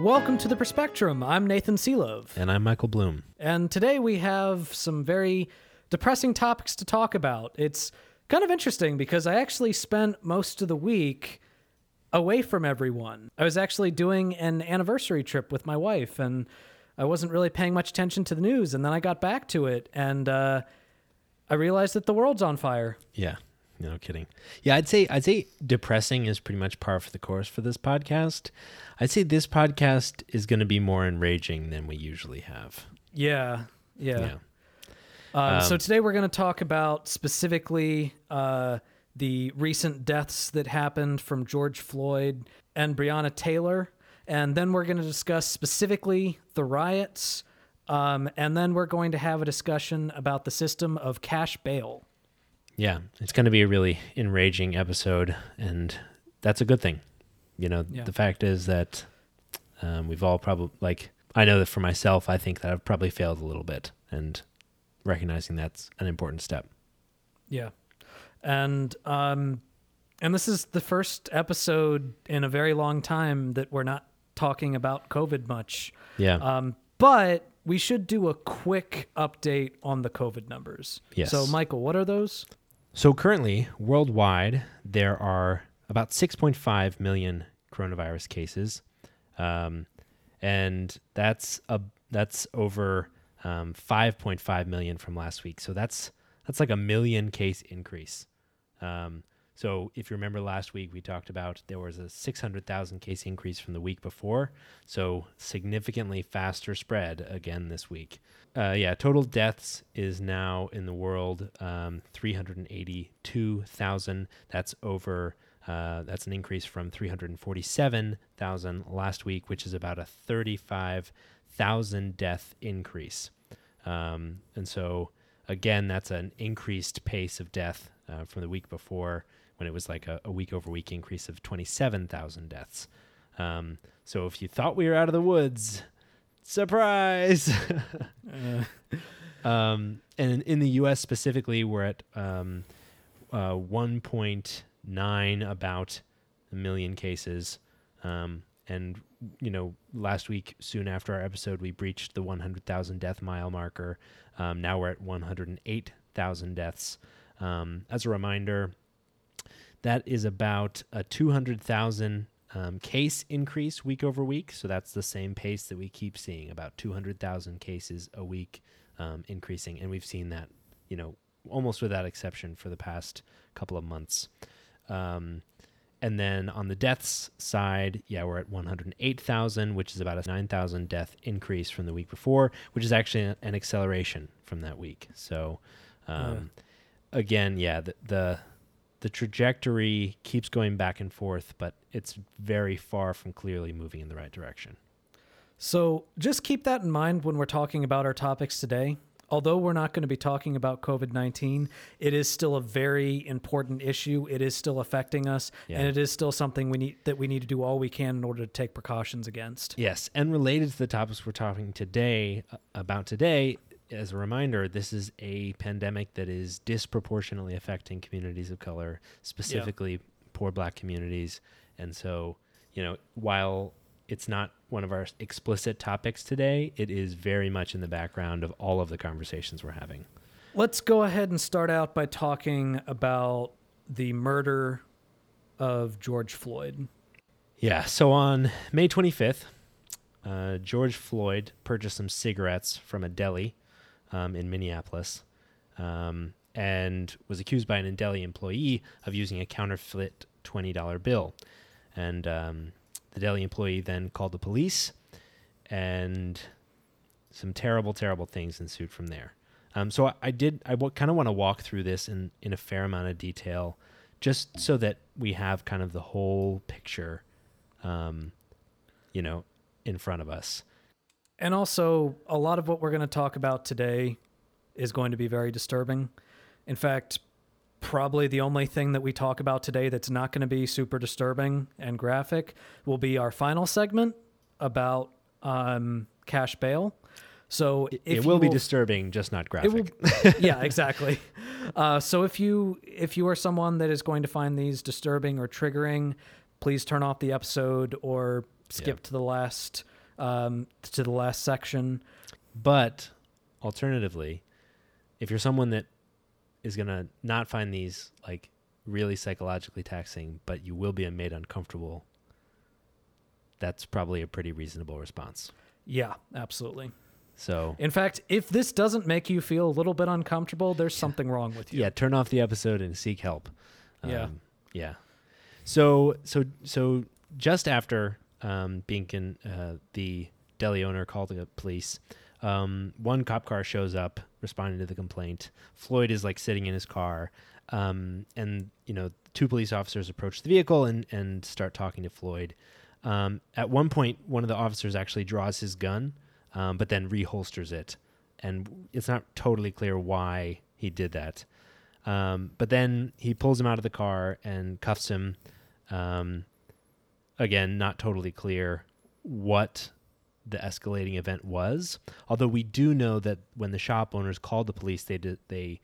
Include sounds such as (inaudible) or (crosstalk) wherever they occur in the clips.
Welcome to the Perspectrum. I'm Nathan Seelove. And I'm Michael Bloom. And today we have some very depressing topics to talk about. It's kind of interesting because I actually spent most of the week away from everyone. I was actually doing an anniversary trip with my wife, and I wasn't really paying much attention to the news. And then I got back to it, and uh, I realized that the world's on fire. Yeah. No kidding. Yeah, I'd say I'd say depressing is pretty much par for the course for this podcast. I'd say this podcast is going to be more enraging than we usually have. Yeah, yeah. yeah. Uh, um, so today we're going to talk about specifically uh, the recent deaths that happened from George Floyd and Breonna Taylor, and then we're going to discuss specifically the riots, um, and then we're going to have a discussion about the system of cash bail. Yeah, it's going to be a really enraging episode, and that's a good thing. You know, yeah. the fact is that um, we've all probably, like, I know that for myself, I think that I've probably failed a little bit, and recognizing that's an important step. Yeah. And, um, and this is the first episode in a very long time that we're not talking about COVID much. Yeah. Um, but we should do a quick update on the COVID numbers. Yes. So, Michael, what are those? So currently, worldwide, there are about 6.5 million coronavirus cases, um, and that's a that's over um, 5.5 million from last week. So that's that's like a million case increase. Um, so if you remember last week, we talked about there was a 600,000 case increase from the week before. So significantly faster spread again this week. Uh, yeah, total deaths is now in the world um, 382,000. That's over. Uh, that's an increase from 347,000 last week, which is about a 35,000 death increase. Um, and so, again, that's an increased pace of death uh, from the week before when it was like a, a week over week increase of 27,000 deaths. Um, so if you thought we were out of the woods, surprise! uh. (laughs) um, and in the U.S. specifically, we're at um, uh, 1.9 about a million cases. Um, and you know, last week, soon after our episode, we breached the 100,000 death mile marker. Um, now we're at 108,000 deaths. Um, as a reminder, that is about a 200,000 um, case increase week over week. So that's the same pace that we keep seeing about 200,000 cases a week um, increasing. And we've seen that, you know, almost without exception for the past couple of months. Um, and then on the deaths side, yeah, we're at 108,000, which is about a 9,000 death increase from the week before, which is actually an acceleration from that week. So, um, yeah. again, yeah, the, the the trajectory keeps going back and forth, but it's very far from clearly moving in the right direction. So just keep that in mind when we're talking about our topics today. Although we're not going to be talking about COVID 19, it is still a very important issue. It is still affecting us, yeah. and it is still something we need that we need to do all we can in order to take precautions against. Yes. And related to the topics we're talking today uh, about today, as a reminder, this is a pandemic that is disproportionately affecting communities of color, specifically yeah. poor black communities. And so, you know, while it's not one of our explicit topics today, it is very much in the background of all of the conversations we're having. Let's go ahead and start out by talking about the murder of George Floyd. Yeah. So on May 25th, uh, George Floyd purchased some cigarettes from a deli um, in Minneapolis um, and was accused by an Indeli employee of using a counterfeit $20 bill. And um, the deli employee then called the police, and some terrible, terrible things ensued from there. Um, so I, I, did, I w- kind of want to walk through this in, in a fair amount of detail, just so that we have kind of the whole picture, um, you know, in front of us. And also, a lot of what we're going to talk about today is going to be very disturbing. In fact, probably the only thing that we talk about today that's not going to be super disturbing and graphic will be our final segment about um, cash bail. So It, will you be disturbing, just not graphic. will, (laughs) yeah, exactly. Uh, so if you if you are someone that is going to find these disturbing or triggering, please turn off the episode or skip to the last um, to the last section. But alternatively, if you're someone that is going to not find these like really psychologically taxing, but you will be made uncomfortable, that's probably a pretty reasonable response. Yeah, absolutely. So, In fact, if this doesn't make you feel a little bit uncomfortable, there's something wrong with you. yeah, turn off the episode and seek help. Yeah. Um, yeah. So, so, so just after um, Binkin, uh, the deli owner, called the police, um, one cop car shows up responding to the complaint. Floyd is like sitting in his car, um, and you know, two police officers approach the vehicle and and start talking to Floyd. Um, at one point, one of the officers actually draws his gun, um, but then reholsters it, and it's not totally clear why he did that. Um, but then he pulls him out of the car and cuffs him. Um, again, not totally clear what the escalating event was. Although we do know that when the shop owners called the police, they did, they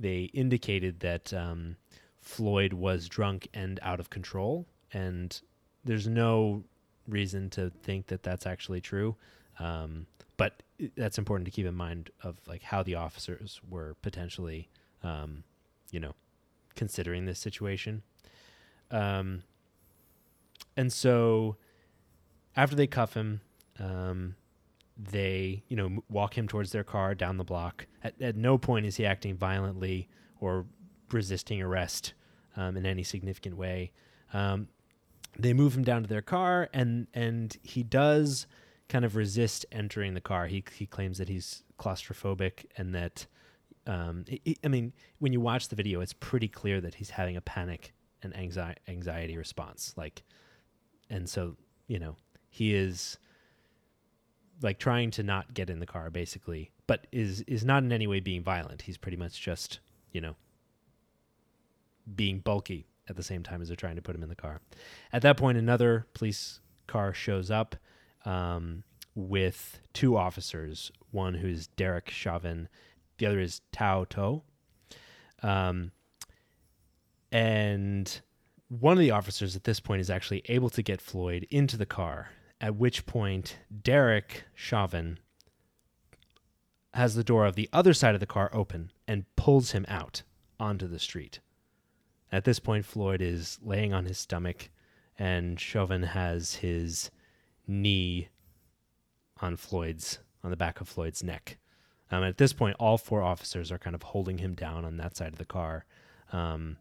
they indicated that um, Floyd was drunk and out of control, and there's no reason to think that that's actually true. Um, but that's important to keep in mind of like how the officers were potentially, um, you know, considering this situation. Um, and so after they cuff him, um, they, you know, walk him towards their car down the block. At, at no point is he acting violently or resisting arrest um, in any significant way. Um, they move him down to their car, and and he does kind of resist entering the car. He he claims that he's claustrophobic and that, um, i i I mean, when you watch the video, it's pretty clear that he's having a panic and anxiety anxiety response. Like, and so you know he is like trying to not get in the car basically but is is not in any way being violent. He's pretty much just you know being bulky at the same time as they're trying to put him in the car. At that point another police car shows up um, with two officers. One who's derek chauvin the other is tao to. Um, and one of the officers at this point is actually able to get Floyd into the car, at which point Derek Chauvin has the door of the other side of the car open and pulls him out onto the street. At this point, Floyd is laying on his stomach, and Chauvin has his knee on Floyd's on the back of Floyd's neck. Um, at this point, all four officers are kind of holding him down on that side of the car. Um,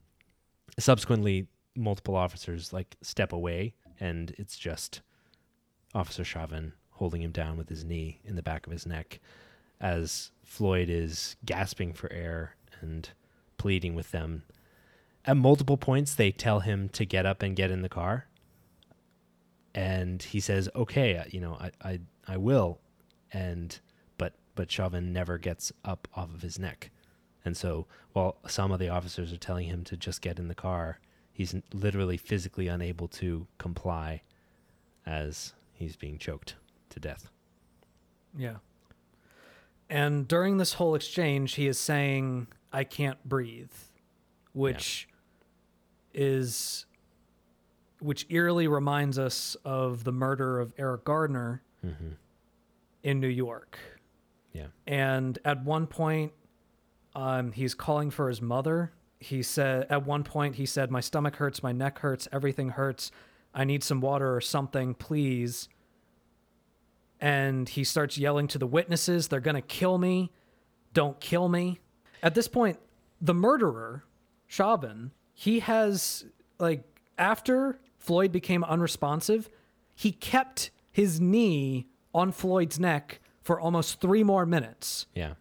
subsequently, multiple officers like step away, and it's just Officer Chauvin holding him down with his knee in the back of his neck as Floyd is gasping for air and pleading with them. At multiple points, they tell him to get up and get in the car. And he says, okay, uh, you know, I, I, I will. And, but, but Chauvin never gets up off of his neck. And so while some of the officers are telling him to just get in the car, he's literally physically unable to comply as he's being choked to death. Yeah. And during this whole exchange, he is saying, I can't breathe, which is, which eerily reminds us of the murder of Eric Gardner Mm-hmm. in New York. Yeah. And at one point, um, he's calling for his mother. He said, at one point, he said, My stomach hurts, my neck hurts, everything hurts. I need some water or something, please. And he starts yelling to the witnesses, They're going to kill me. Don't kill me. At this point, the murderer, Chauvin, he has, like, after Floyd became unresponsive, he kept his knee on Floyd's neck for almost three more minutes. Yeah.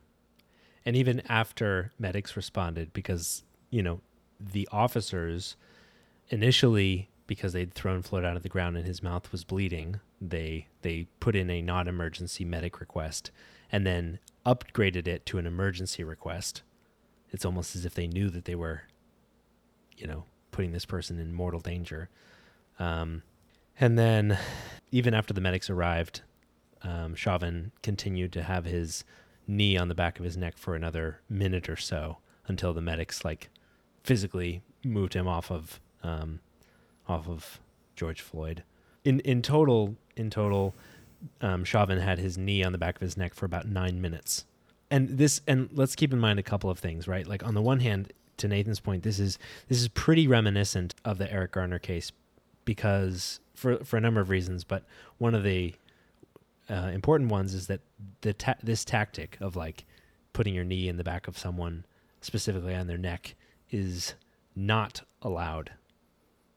And even after medics responded, because, you know, the officers initially, because they'd thrown Floyd out of the ground and his mouth was bleeding, they they put in a non-emergency medic request and then upgraded it to an emergency request. It's almost as if they knew that they were, you know, putting this person in mortal danger. Um, and then, even after the medics arrived, um, Chauvin continued to have his knee on the back of his neck for another minute or so until the medics like physically moved him off of um, off of George Floyd. In in total, in total, um, Chauvin had his knee on the back of his neck for about nine minutes. And this, and let's keep in mind a couple of things, right? Like on the one hand, to Nathan's point, this is this is pretty reminiscent of the Eric Garner case because for for a number of reasons, but one of the uh, important ones is that the ta- this tactic of like putting your knee in the back of someone specifically on their neck is not allowed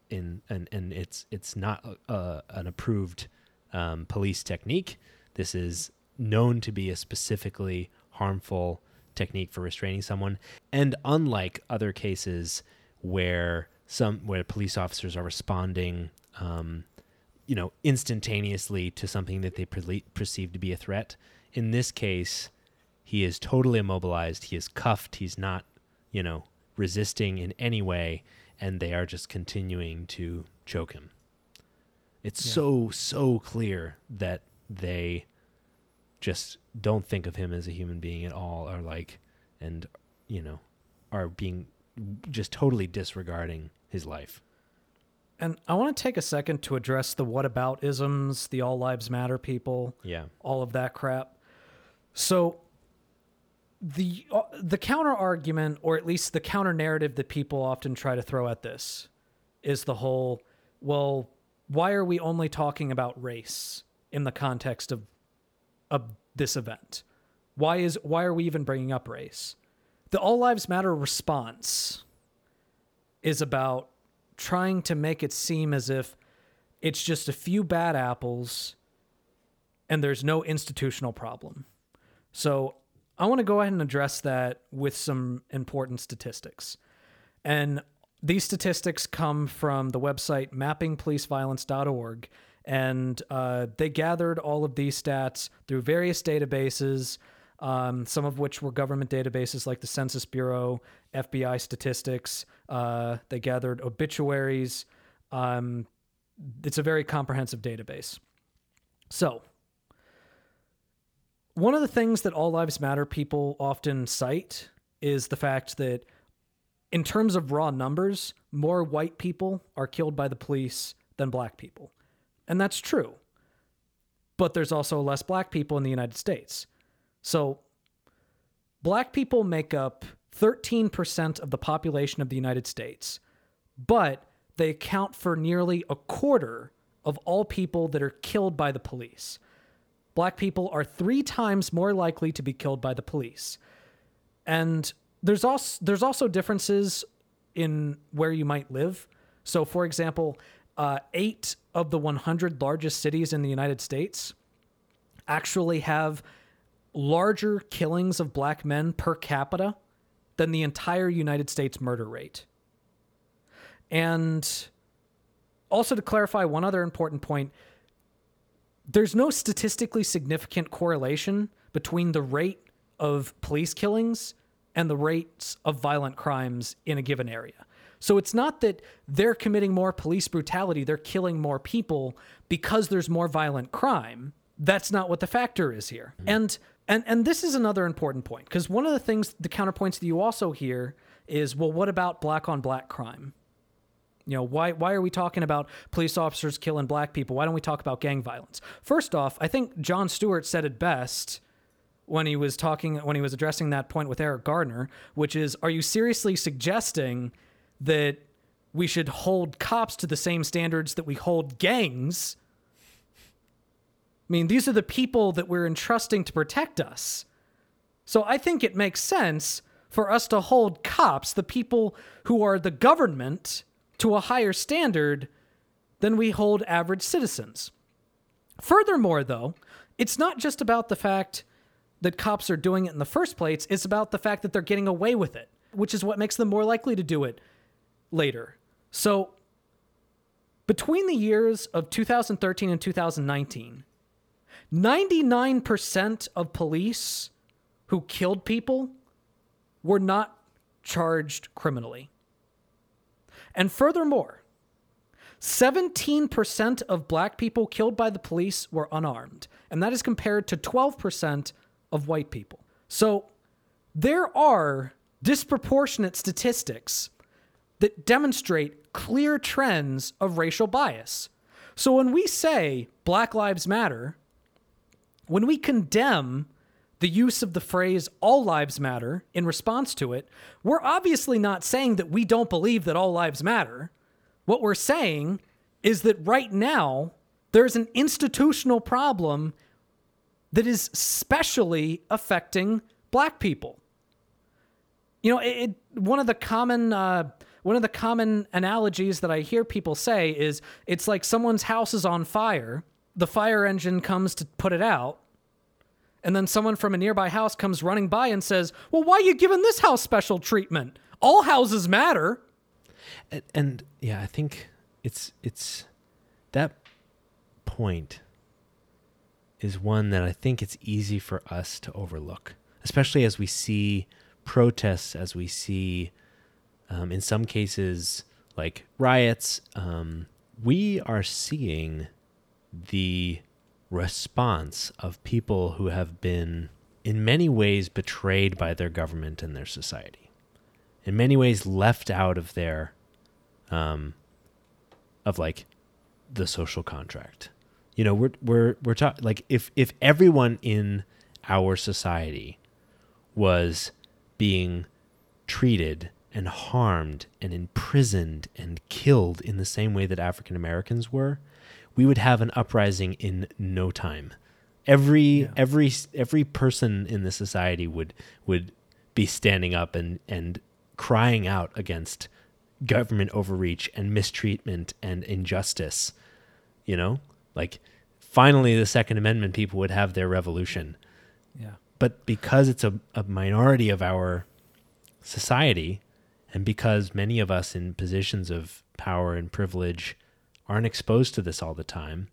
in and and it's it's not a, a, an approved um, police technique. This is known to be a specifically harmful technique for restraining someone, and unlike other cases where some where police officers are responding, um, you know, instantaneously to something that they pre- perceive to be a threat. In this case, he is totally immobilized. He is cuffed. He's not, you know, resisting in any way, and they are just continuing to choke him. It's yeah. so so clear that they just don't think of him as a human being at all, or like, and you know, are being just totally disregarding his life. And I want to take a second to address the whataboutisms, the all lives matter people, yeah, all of that crap. So the uh, the counter argument or at least the counter narrative that people often try to throw at this is the whole well why are we only talking about race in the context of of this event? Why is why are we even bringing up race? The all lives matter response is about trying to make it seem as if it's just a few bad apples and there's no institutional problem. So I want to go ahead and address that with some important statistics. And these statistics come from the website mappingpoliceviolence.org. And uh, they gathered all of these stats through various databases, um, some of which were government databases like the Census Bureau, FBI statistics. Uh, they gathered obituaries. Um, it's a very comprehensive database. So, one of the things that all lives matter people often cite is the fact that in terms of raw numbers, more white people are killed by the police than black people. And that's true. But there's also less black people in the United States. So black people make up 13% of the population of the United States, but they account for nearly a quarter of all people that are killed by the police black people are three times more likely to be killed by the police. And there's also there's also differences in where you might live. So, for example, uh, eight of the 100 largest cities in the United States actually have larger killings of black men per capita than the entire United States murder rate. And also to clarify one other important point, there's no statistically significant correlation between the rate of police killings and the rates of violent crimes in a given area. So it's not that they're committing more police brutality, they're killing more people because there's more violent crime. That's not what the factor is here. Mm-hmm. And and and this is another important point because one of the things the counterpoints that you also hear is well what about black on black crime? You know, why why are we talking about police officers killing black people? Why don't we talk about gang violence? First off, I think Jon Stewart said it best when he was talking when he was addressing that point with Eric Gardner, which is are you seriously suggesting that we should hold cops to the same standards that we hold gangs? I mean, these are the people that we're entrusting to protect us. So I think it makes sense for us to hold cops, the people who are the government, to a higher standard than we hold average citizens. Furthermore, though, it's not just about the fact that cops are doing it in the first place, it's about the fact that they're getting away with it, which is what makes them more likely to do it later. So Between the years of 2013 and 2019, 99% of police who killed people were not charged criminally. And furthermore, 17% of black people killed by the police were unarmed, and that is compared to 12% of white people. So there are disproportionate statistics that demonstrate clear trends of racial bias. So when we say Black Lives Matter, when we condemn the use of the phrase all lives matter in response to it, we're obviously not saying that we don't believe that all lives matter. What we're saying is that right now, there's an institutional problem that is specially affecting black people. You know, it, it, one of the common uh, one of the common analogies that I hear people say is it's like someone's house is on fire, the fire engine comes to put it out, and then someone from a nearby house comes running by and says, "Well, why are you giving this house special treatment? All houses matter." And, and yeah, I think it's it's that point is one that I think it's easy for us to overlook, especially as we see protests, as we see, um, in some cases, like riots. Um, we are seeing the response of people who have been, in many ways, betrayed by their government and their society, in many ways, left out of their, um, of like the social contract. You know, we're we're we're talking like if if everyone in our society was being treated and harmed and imprisoned and killed in the same way that African Americans were, we would have an uprising in no time. Every yeah. every every person in the society would would be standing up and and crying out against government overreach and mistreatment and injustice. You know, like finally the Second Amendment people would have their revolution. Yeah. But because it's a, a minority of our society, and because many of us in positions of power and privilege aren't exposed to this all the time,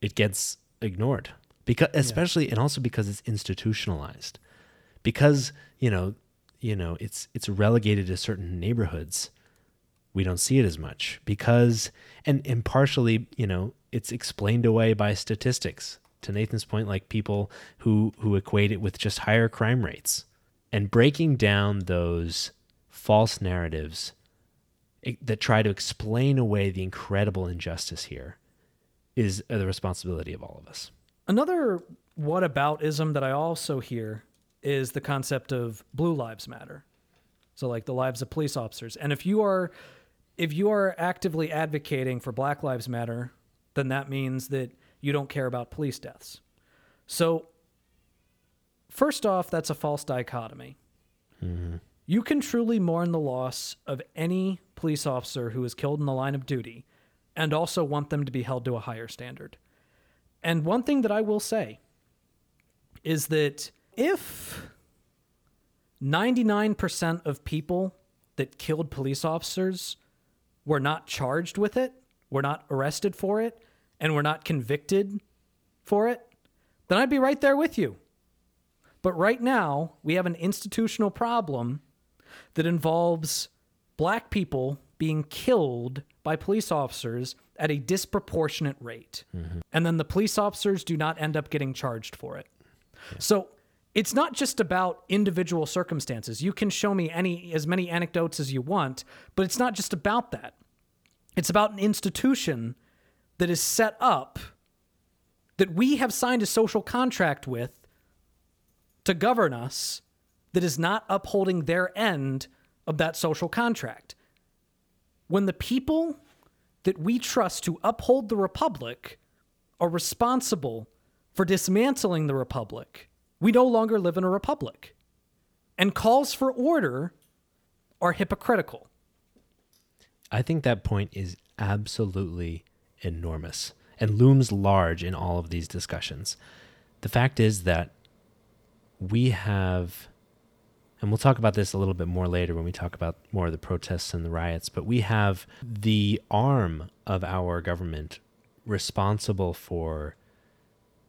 it gets ignored. Because especially yeah. and also because it's institutionalized. Because, you know, you know, it's it's relegated to certain neighborhoods. We don't see it as much because and and partially, you know, it's explained away by statistics. To Nathan's point, like people who who equate it with just higher crime rates. And breaking down those false narratives that try to explain away the incredible injustice here is the responsibility of all of us. Another whataboutism that I also hear is the concept of blue lives matter. So like the lives of police officers. And if you are if you are actively advocating for black lives matter, then that means that you don't care about police deaths. So first off, that's a false dichotomy. Mm-hmm. You can truly mourn the loss of any police officer who is killed in the line of duty and also want them to be held to a higher standard. And one thing that I will say is that if 99% of people that killed police officers were not charged with it, were not arrested for it, and were not convicted for it, then I'd be right there with you. But right now, we have an institutional problem that involves black people being killed by police officers at a disproportionate rate. Mm-hmm. And then the police officers do not end up getting charged for it. Yeah. So it's not just about individual circumstances. You can show me any as many anecdotes as you want, but it's not just about that. It's about an institution that is set up that we have signed a social contract with to govern us that is not upholding their end of that social contract. When the people that we trust to uphold the republic are responsible for dismantling the republic, we no longer live in a republic. And calls for order are hypocritical. I think that point is absolutely enormous and looms large in all of these discussions. The fact is that we have and we'll talk about this a little bit more later when we talk about more of the protests and the riots, but we have the arm of our government responsible for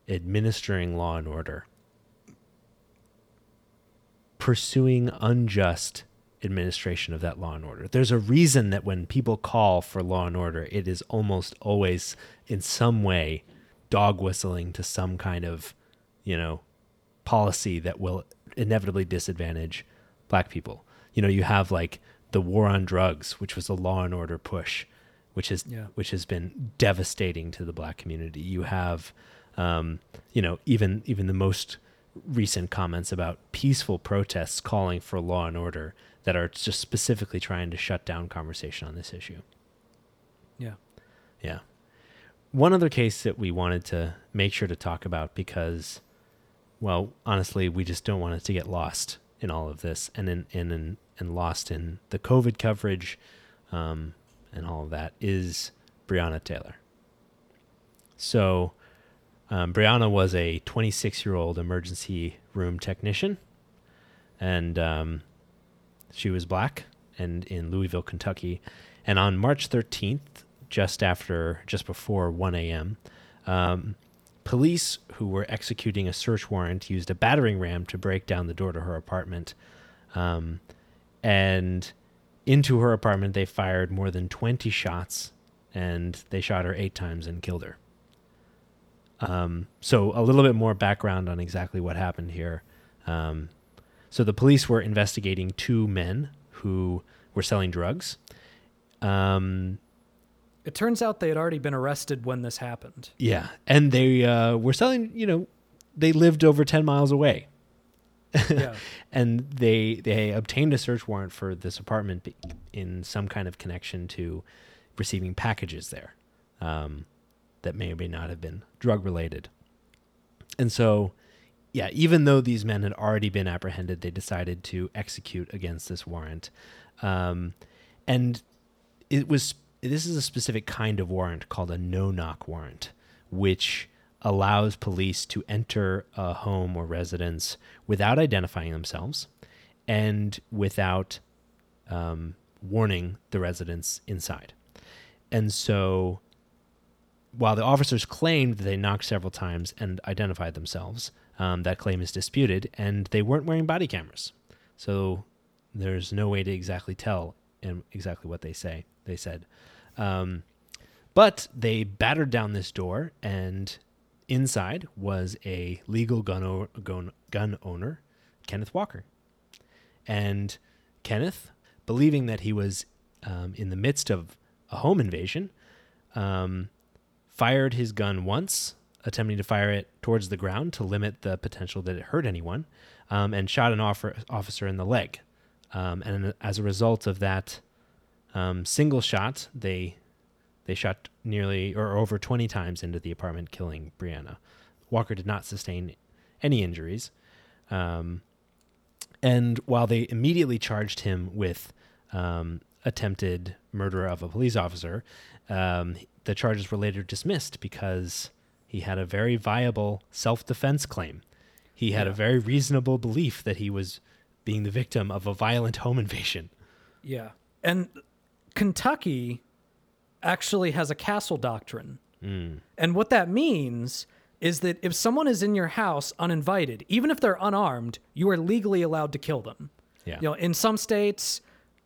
administering law and order pursuing unjust administration of that law and order. There's a reason that when people call for law and order, it is almost always in some way dog whistling to some kind of, you know, policy that will inevitably disadvantage black people. You know, you have like the war on drugs, which was a law and order push, which is Yeah. which has been devastating to the black community. You have, um, you know, even even the most recent comments about peaceful protests calling for law and order that are just specifically trying to shut down conversation on this issue. Yeah. Yeah. One other case that we wanted to make sure to talk about because, well, honestly, we just don't want it to get lost in all of this and in, in, and lost in the COVID coverage um, and all of that is Breonna Taylor. So, um, Breonna was a 26 year old emergency room technician, and um, she was black and in Louisville, Kentucky. And on March 13th, just after, just before 1 a.m., um, police who were executing a search warrant used a battering ram to break down the door to her apartment. Um, and into her apartment, they fired more than 20 shots and they shot her eight times and killed her. Um, so a little bit more background on exactly what happened here. Um, so the police were investigating two men who were selling drugs. Um, It turns out they had already been arrested when this happened. yeah, and they uh, were selling. You know, they lived over ten miles away, Yeah. (laughs) and they they obtained a search warrant for this apartment in some kind of connection to receiving packages there um, that may or may not have been drug related. And so, yeah, even though these men had already been apprehended, they decided to execute against this warrant. Um, and it was this is a specific kind of warrant called a no knock warrant, which allows police to enter a home or residence without identifying themselves and without um, warning the residents inside. And so while the officers claimed that they knocked several times and identified themselves, um, that claim is disputed, and they weren't wearing body cameras. So there's no way to exactly tell and exactly what they say. They said, um, but they battered down this door, and inside was a legal gun, o- gun, gun owner, Kenneth Walker. And Kenneth, believing that he was um, in the midst of a home invasion, um, fired his gun once, attempting to fire it towards the ground to limit the potential that it hurt anyone, um, and shot an offer, officer in the leg. Um, and as a result of that um, single shot, they they shot nearly or over 20 times into the apartment, killing Breonna. Walker did not sustain any injuries. Um, and while they immediately charged him with um, attempted murder of a police officer, um, the charges were later dismissed because he had a very viable self defense claim. He had a very reasonable belief that he was being the victim of a violent home invasion. Yeah. And Kentucky actually has a castle doctrine. And what that means is that if someone is in your house uninvited, even if they're unarmed, you are legally allowed to kill them. Yeah. You know, in some states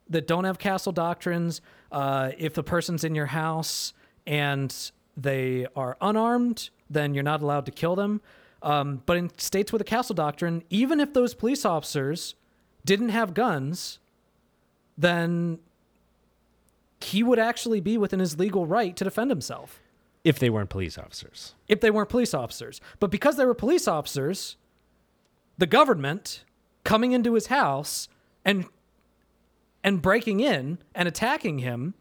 that don't have castle doctrines, uh, if the person's in your house and they are unarmed, then you're not allowed to kill them. Um, but in states with a castle doctrine, even if those police officers didn't have guns, then he would actually be within his legal right to defend himself if they weren't police officers. if they weren't police officers. But because they were police officers, the government coming into his house and and breaking in and attacking him,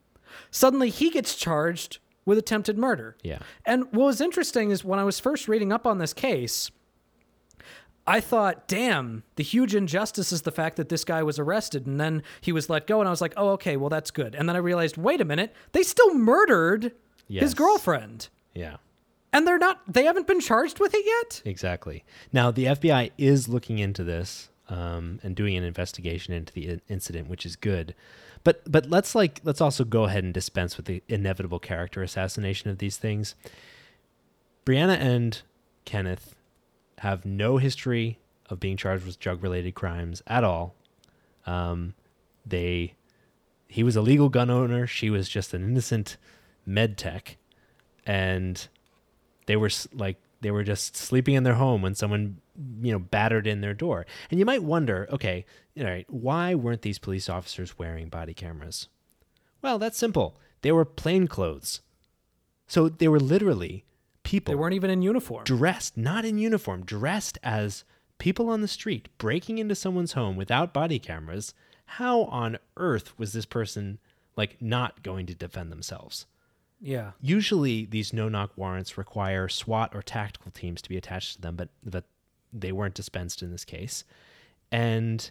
suddenly he gets charged with attempted murder. Yeah. And what was interesting is when I was first reading up on this case, I thought, damn, the huge injustice is the fact that this guy was arrested and then he was let go. And I was like, oh, okay, well, that's good. And then I realized, wait a minute, they still murdered Yes. his girlfriend. Yeah. And they're not, they haven't been charged with it yet? Exactly. Now, the FBI is looking into this um, and doing an investigation into the in- incident, which is good. But but let's like let's also go ahead and dispense with the inevitable character assassination of these things. Breonna and Kenneth have no history of being charged with drug related crimes at all. Um, they he was a legal gun owner. She was just an innocent med tech, and they were like they were just sleeping in their home when someone you know battered in their door. And you might wonder, okay, all right, why weren't these police officers wearing body cameras? Well, that's simple. They were plain clothes, so they were literally people They weren't even in uniform. dressed, not in uniform, dressed as people on the street breaking into someone's home without body cameras. How on earth was this person like not going to defend themselves? Yeah. Usually, these no-knock warrants require SWAT or tactical teams to be attached to them, but but they weren't dispensed in this case. And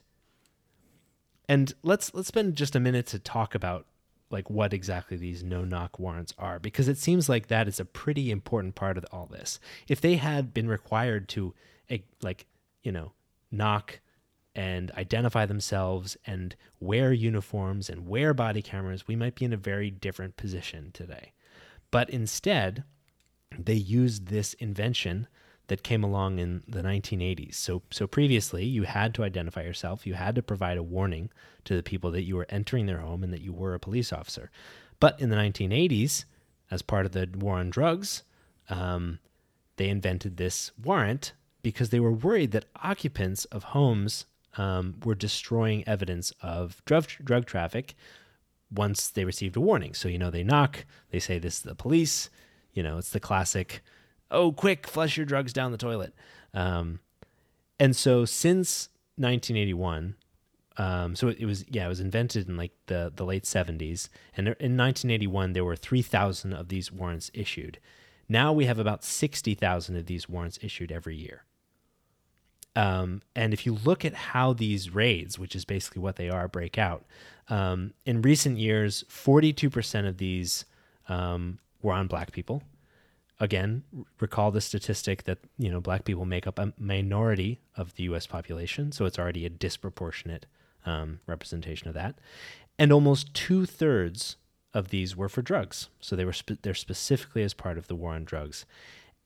and let's let's spend just a minute to talk about like what exactly these no-knock warrants are because it seems like that is a pretty important part of all this. If they had been required to eh, like, you know, knock and identify themselves and wear uniforms and wear body cameras, we might be in a very different position today. But instead, they used this invention that came along in the 1980s. So so previously, you had to identify yourself, you had to provide a warning to the people that you were entering their home and that you were a police officer. But in the 1980s, as part of the war on drugs, um, they invented this warrant because they were worried that occupants of homes um, were destroying evidence of drug, drug traffic once they received a warning. So, you know, they knock, they say, This is the police. You know, it's the classic, oh, quick, flush your drugs down the toilet. Um, and so, since 1981, um, so it, was, yeah, it was invented in like the, the late 70s. And in 1981, there were 3,000 of these warrants issued. Now we have about 60,000 of these warrants issued every year. Um, and if you look at how these raids, which is basically what they are, break out, um, in recent years, 42% of these um, were on black people. Again, recall the statistic that you know black people make up a minority of the U.S. population, so it's already a disproportionate um, representation of that. And almost two thirds of these were for drugs, so they were spe- they're specifically as part of the war on drugs.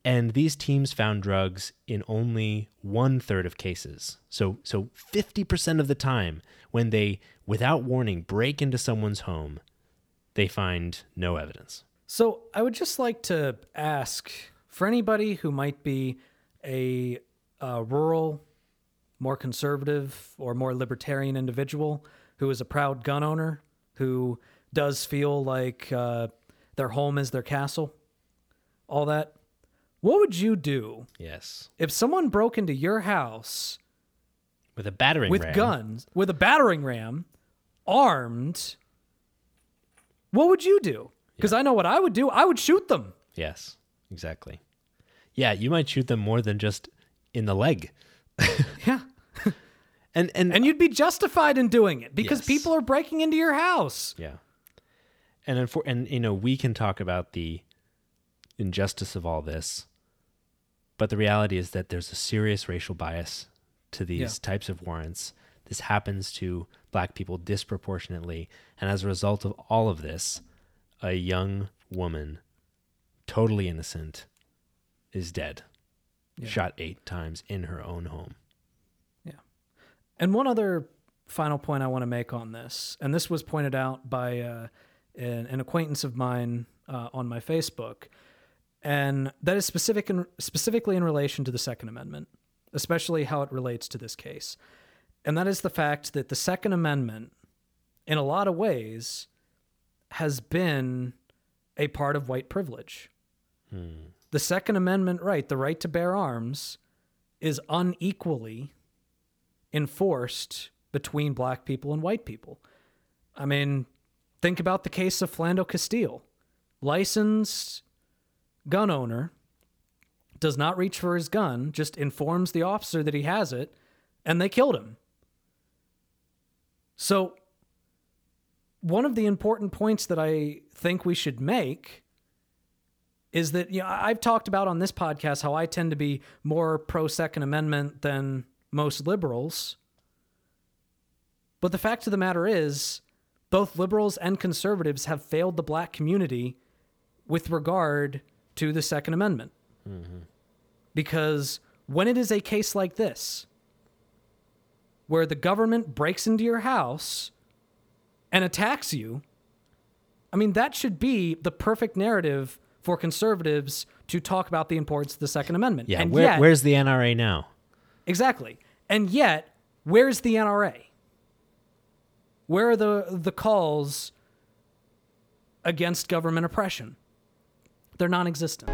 And these teams found drugs in only one third of cases. So, so 50% of the time, when they, without warning, break into someone's home, they find no evidence. So I would just like to ask for anybody who might be a, uh rural, more conservative, or more libertarian individual who is a proud gun owner who does feel like uh, their home is their castle, all that. What would you do Yes. if someone broke into your house With a battering ram with ram. guns, with a battering ram, armed? What would you do? Because I know what I would do. I would shoot them. Yes, exactly. Yeah, you might shoot them more than just in the leg. (laughs) Yeah. And and, And you'd be justified in doing it because Yes. people are breaking into your house. Yeah. And unfor- and you know, we can talk about the injustice of all this, but the reality is that there's a serious racial bias to these Yeah. types of warrants. This happens to black people disproportionately, and as a result of all of this, a young woman, totally innocent, is dead. Yeah. Shot 8 times in her own home. Yeah. And one other final point I want to make on this, and this was pointed out by uh, an, an acquaintance of mine uh, on my Facebook, and that is specific in, specifically in relation to the Second Amendment, especially how it relates to this case. And that is the fact that the Second Amendment, in a lot of ways, has been a part of white privilege. Hmm. The Second Amendment right, the right to bear arms, is unequally enforced between black people and white people. I mean, think about the case of Philando Castile. Licensed gun owner does not reach for his gun, just informs the officer that he has it, and they killed him. So, one of the important points that I think we should make is that you know, I've talked about on this podcast how I tend to be more pro Second Amendment than most liberals But the fact of the matter is, both liberals and conservatives have failed the black community with regard to the Second Amendment. Mm-hmm. Because when it is a case like this, where the government breaks into your house and attacks you, I mean, that should be the perfect narrative for conservatives to talk about the importance of the Second Amendment. Yeah, and where, yet, where's the NRA now? Exactly. And yet, where's the NRA? Where are the the calls against government oppression? They're non-existent.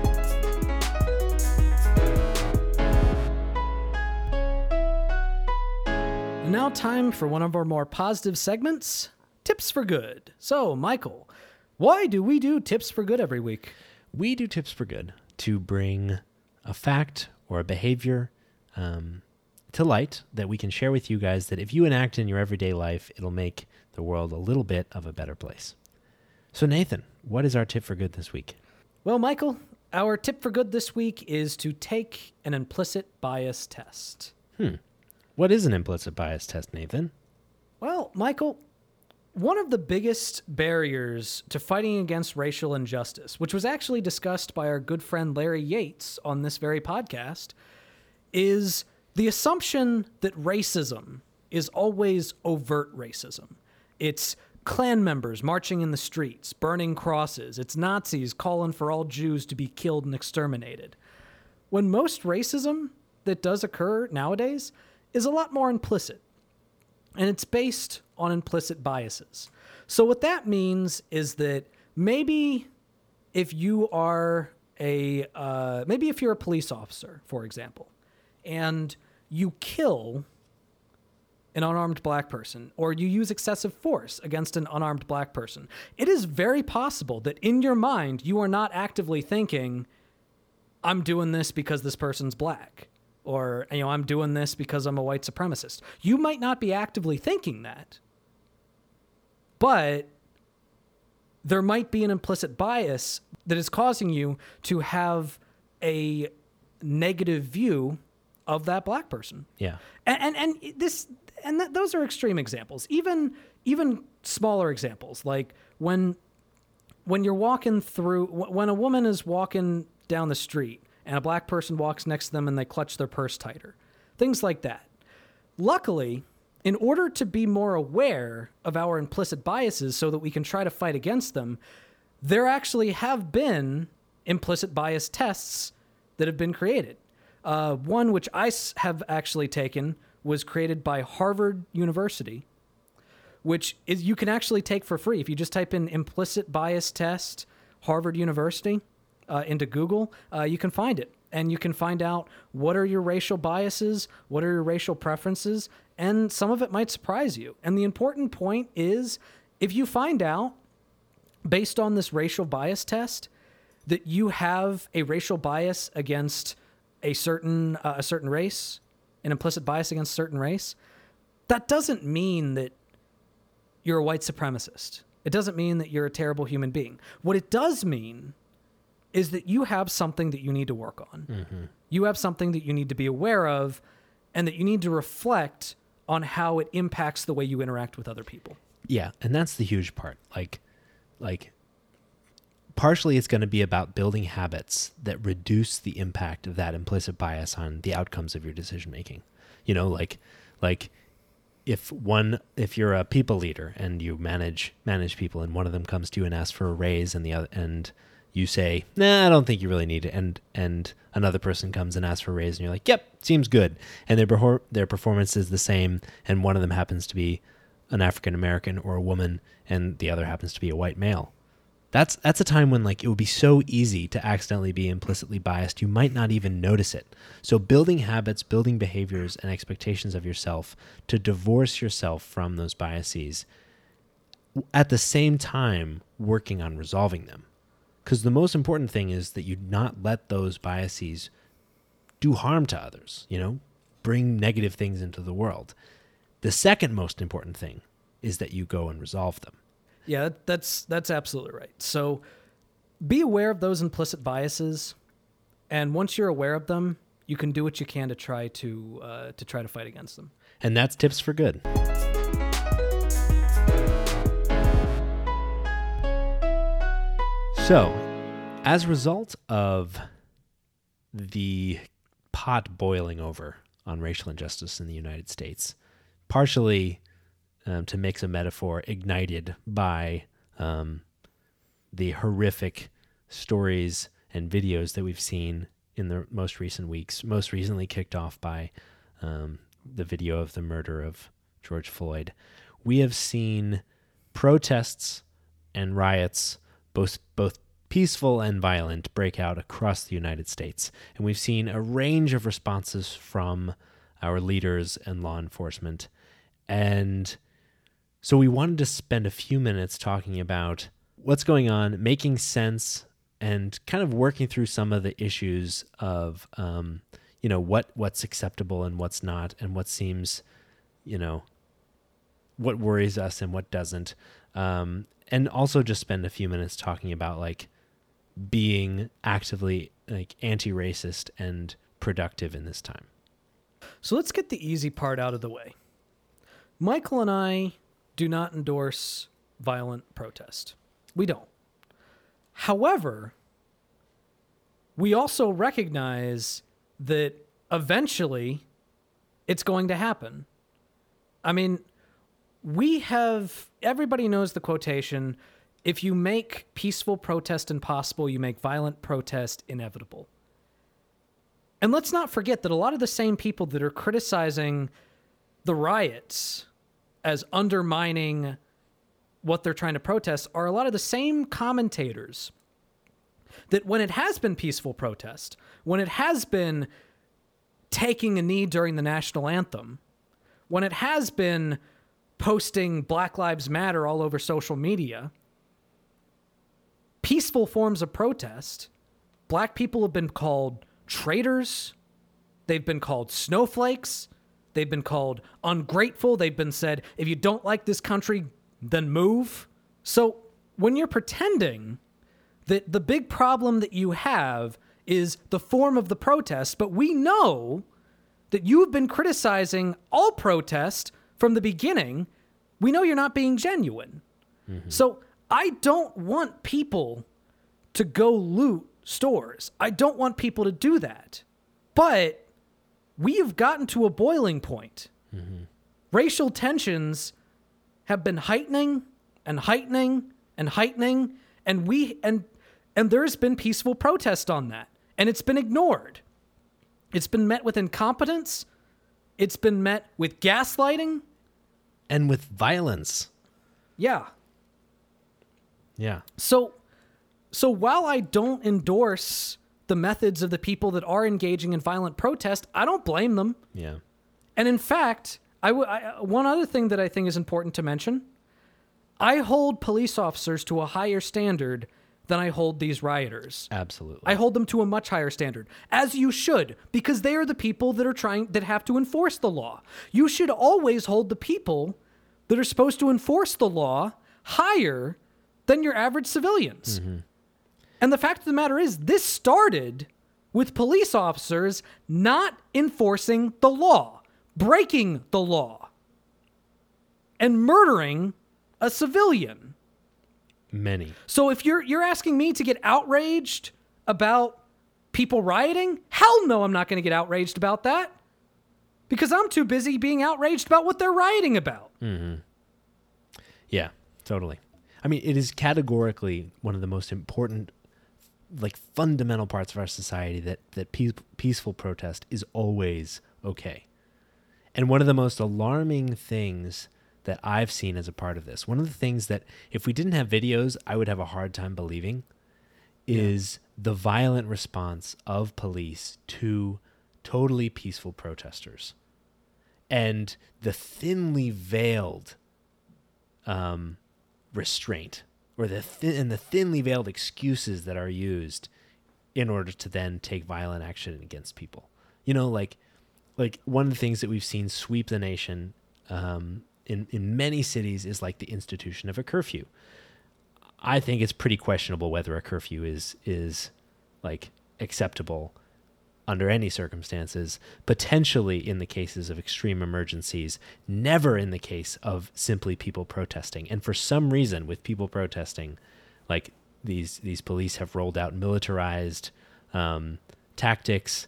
Now time for one of our more positive segments, Tips for Good. So, Michael, why do we do Tips for Good every week? We do Tips for Good to bring a fact or a behavior um, to light that we can share with you guys that if you enact in your everyday life, it'll make the world a little bit of a better place. So, Nathan, what is our tip for good this week? Well, Michael, our tip for good this week is to take an implicit bias test. Hmm. What is an implicit bias test, Nathan? Well, Michael, one of the biggest barriers to fighting against racial injustice, which was actually discussed by our good friend Larry Yates on this very podcast, is the assumption that racism is always overt racism. It's Klan members marching in the streets, burning crosses. It's Nazis calling for all Jews to be killed and exterminated. When most racism that does occur nowadays is a lot more implicit and it's based on implicit biases. So, what that means is that maybe if you are a, uh, maybe if you're a police officer, for example, and you kill an unarmed black person or you use excessive force against an unarmed black person, it is very possible that in your mind you are not actively thinking, I'm doing this because this person's black or you know I'm doing this because I'm a white supremacist. You might not be actively thinking that. But there might be an implicit bias that is causing you to have a negative view of that black person Yeah. and and, and this and that, those are extreme examples even even smaller examples like when when you're walking through when a woman is walking down the street and a black person walks next to them and they clutch their purse tighter. Things like that. Luckily in order to be more aware of our implicit biases so that we can try to fight against them there actually have been implicit bias tests that have been created. Uh, one which I have actually taken was created by Harvard University, which is you can actually take for free. If you just type in implicit bias test Harvard University uh, into Google. Uh, you can find it, and you can find out what are your racial biases, what are your racial preferences, and some of it might surprise you. And the important point is, if you find out based on this racial bias test that you have a racial bias against a certain uh, a certain race, an implicit bias against a certain race, that doesn't mean that you're a white supremacist. It doesn't mean that you're a terrible human being. What it does mean is that you have something that you need to work on. Mm-hmm. You have something that you need to be aware of and that you need to reflect on how it impacts the way you interact with other people. Yeah, and that's the huge part. Like like partially it's going to be about building habits that reduce the impact of that implicit bias on the outcomes of your decision making. You know, like like if one if you're a people leader and you manage manage people and one of them comes to you and asks for a raise and the other and you say, "Nah, I don't think you really need it," and and another person comes and asks for a raise, and you're like, "Yep, seems good," and their behor- their performance is the same, and one of them happens to be an African American or a woman, and the other happens to be a white male. That's that's a time when like it would be so easy to accidentally be implicitly biased, you might not even notice it. So building habits, building behaviors and expectations of yourself to divorce yourself from those biases at the same time working on resolving them. Because the most important thing is that you not let those biases do harm to others, you know, bring negative things into the world. The second most important thing is that you go and resolve them. Yeah, that's that's absolutely right. So be aware of those implicit biases, and once you're aware of them, you can do what you can to try to uh, to try to fight against them. And that's tips for good. So, as a result of the pot boiling over on racial injustice in the United States, partially um, to mix a metaphor, ignited by um, the horrific stories and videos that we've seen in the most recent weeks, most recently kicked off by um, the video of the murder of George Floyd. We have seen protests and riots, both both peaceful and violent, break out across the United States, and we've seen a range of responses from our leaders and law enforcement. And so we wanted to spend a few minutes talking about what's going on, making sense, and kind of working through some of the issues of, um, you know, what what's acceptable and what's not, and what seems, you know, what worries us and what doesn't, um, and also just spend a few minutes talking about like being actively like anti-racist and productive in this time. So let's get the easy part out of the way. Michael and I do not endorse violent protest. We don't. However, we also recognize that eventually it's going to happen. I mean, we have, everybody knows the quotation if you make peaceful protest impossible, you make violent protest inevitable. And let's not forget that a lot of the same people that are criticizing the riots as undermining what they're trying to protest are a lot of the same commentators that when it has been peaceful protest, when it has been taking a knee during the national anthem, when it has been posting Black Lives Matter all over social media, peaceful forms of protest, black people have been called traitors, they've been called snowflakes, they've been called ungrateful, they've been said, if you don't like this country, then move. So when you're pretending that the big problem that you have is the form of the protest, but we know that you've been criticizing all protest from the beginning, we know you're not being genuine. Mm-hmm. So I don't want people to go loot stores. I don't want people to do that. But we have gotten to a boiling point. Mm-hmm. Racial tensions have been heightening and heightening and heightening and we and and there's been peaceful protest on that and it's been ignored. It's been met with incompetence. It's been met with gaslighting and with violence. Yeah. Yeah. So so while I don't endorse the methods of the people that are engaging in violent protest, I don't blame them. Yeah. And in fact, I, w- I uh, one other thing that I think is important to mention, I hold police officers to a higher standard than I hold these rioters. Absolutely. I hold them to a much higher standard, as you should, because they are the people that are trying that have to enforce the law. You should always hold the people that are supposed to enforce the law higher than your average civilians. Mm-hmm. And the fact of the matter is, this started with police officers not enforcing the law, breaking the law, and murdering a civilian. Many. So if you're you're asking me to get outraged about people rioting, hell no, I'm not going to get outraged about that. Because I'm too busy being outraged about what they're rioting about. Mm-hmm. Yeah, totally. I mean, it is categorically one of the most important, like fundamental parts of our society that that peace, peaceful protest is always okay. And one of the most alarming things that I've seen as a part of this, one of the things that if we didn't have videos, I would have a hard time believing, is yeah. the violent response of police to totally peaceful protesters, and the thinly veiled um, restraint or the thin and the thinly veiled excuses that are used in order to then take violent action against people. You know, like like one of the things that we've seen sweep the nation um, in in many cities is like the institution of a curfew. I think it's pretty questionable whether a curfew is is like acceptable under any circumstances, potentially in the cases of extreme emergencies, never in the case of simply people protesting. And for some reason, with people protesting, like these these police have rolled out militarized um, tactics,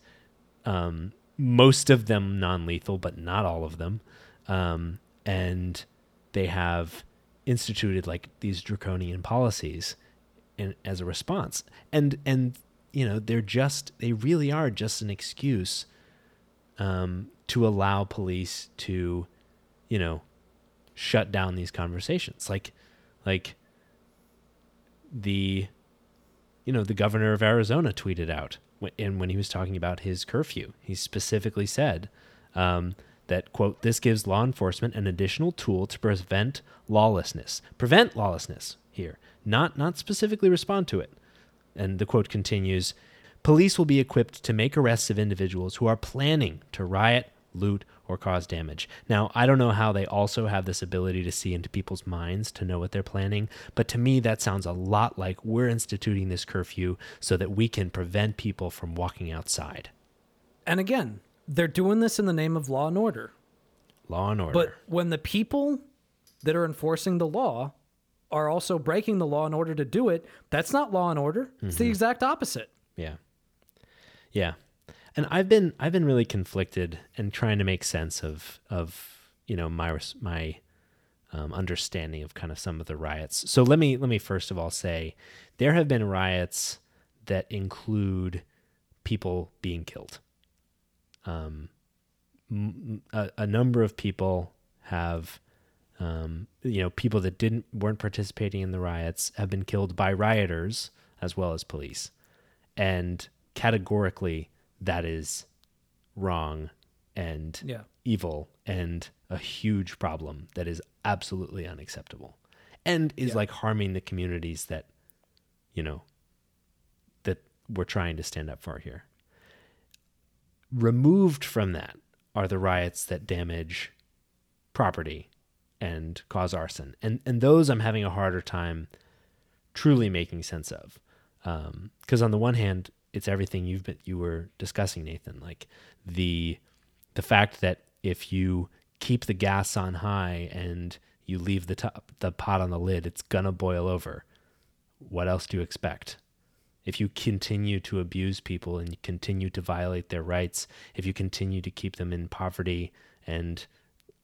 um, most of them non-lethal, but not all of them, um, and they have instituted like these draconian policies in, as a response, and and you know they're just they really are just an excuse um, to allow police to, you know, shut down these conversations. Like, like the, you know, the governor of Arizona tweeted out, and when he was talking about his curfew, he specifically said um, that quote this gives law enforcement an additional tool to prevent lawlessness, prevent lawlessness here, not not specifically respond to it. And the quote continues. Police will be equipped to make arrests of individuals who are planning to riot, loot, or cause damage. Now, I don't know how they also have this ability to see into people's minds to know what they're planning, but to me, that sounds a lot like we're instituting this curfew so that we can prevent people from walking outside. And again, they're doing this in the name of law and order. Law and order. But when the people that are enforcing the law are also breaking the law in order to do it, that's not law and order. It's the exact opposite. Yeah. Yeah and I've been I've been really conflicted and trying to make sense of of you know my my um, understanding of kind of some of the riots. So let me let me first of all say there have been riots that include people being killed. Um, a, a number of people have, um, you know, people that didn't weren't participating in the riots have been killed by rioters as well as police, and categorically that is wrong and yeah. evil and a huge problem that is absolutely unacceptable and is yeah. like harming the communities that you know that we're trying to stand up for here removed from that are the riots that damage property and cause arson and and those i'm having a harder time truly making sense of because um, on the one hand it's everything you've been you were discussing, Nathan. Like the the fact that if you keep the gas on high and you leave the top the pot on the lid, it's gonna boil over. What else do you expect? If you continue to abuse people and you continue to violate their rights, if you continue to keep them in poverty and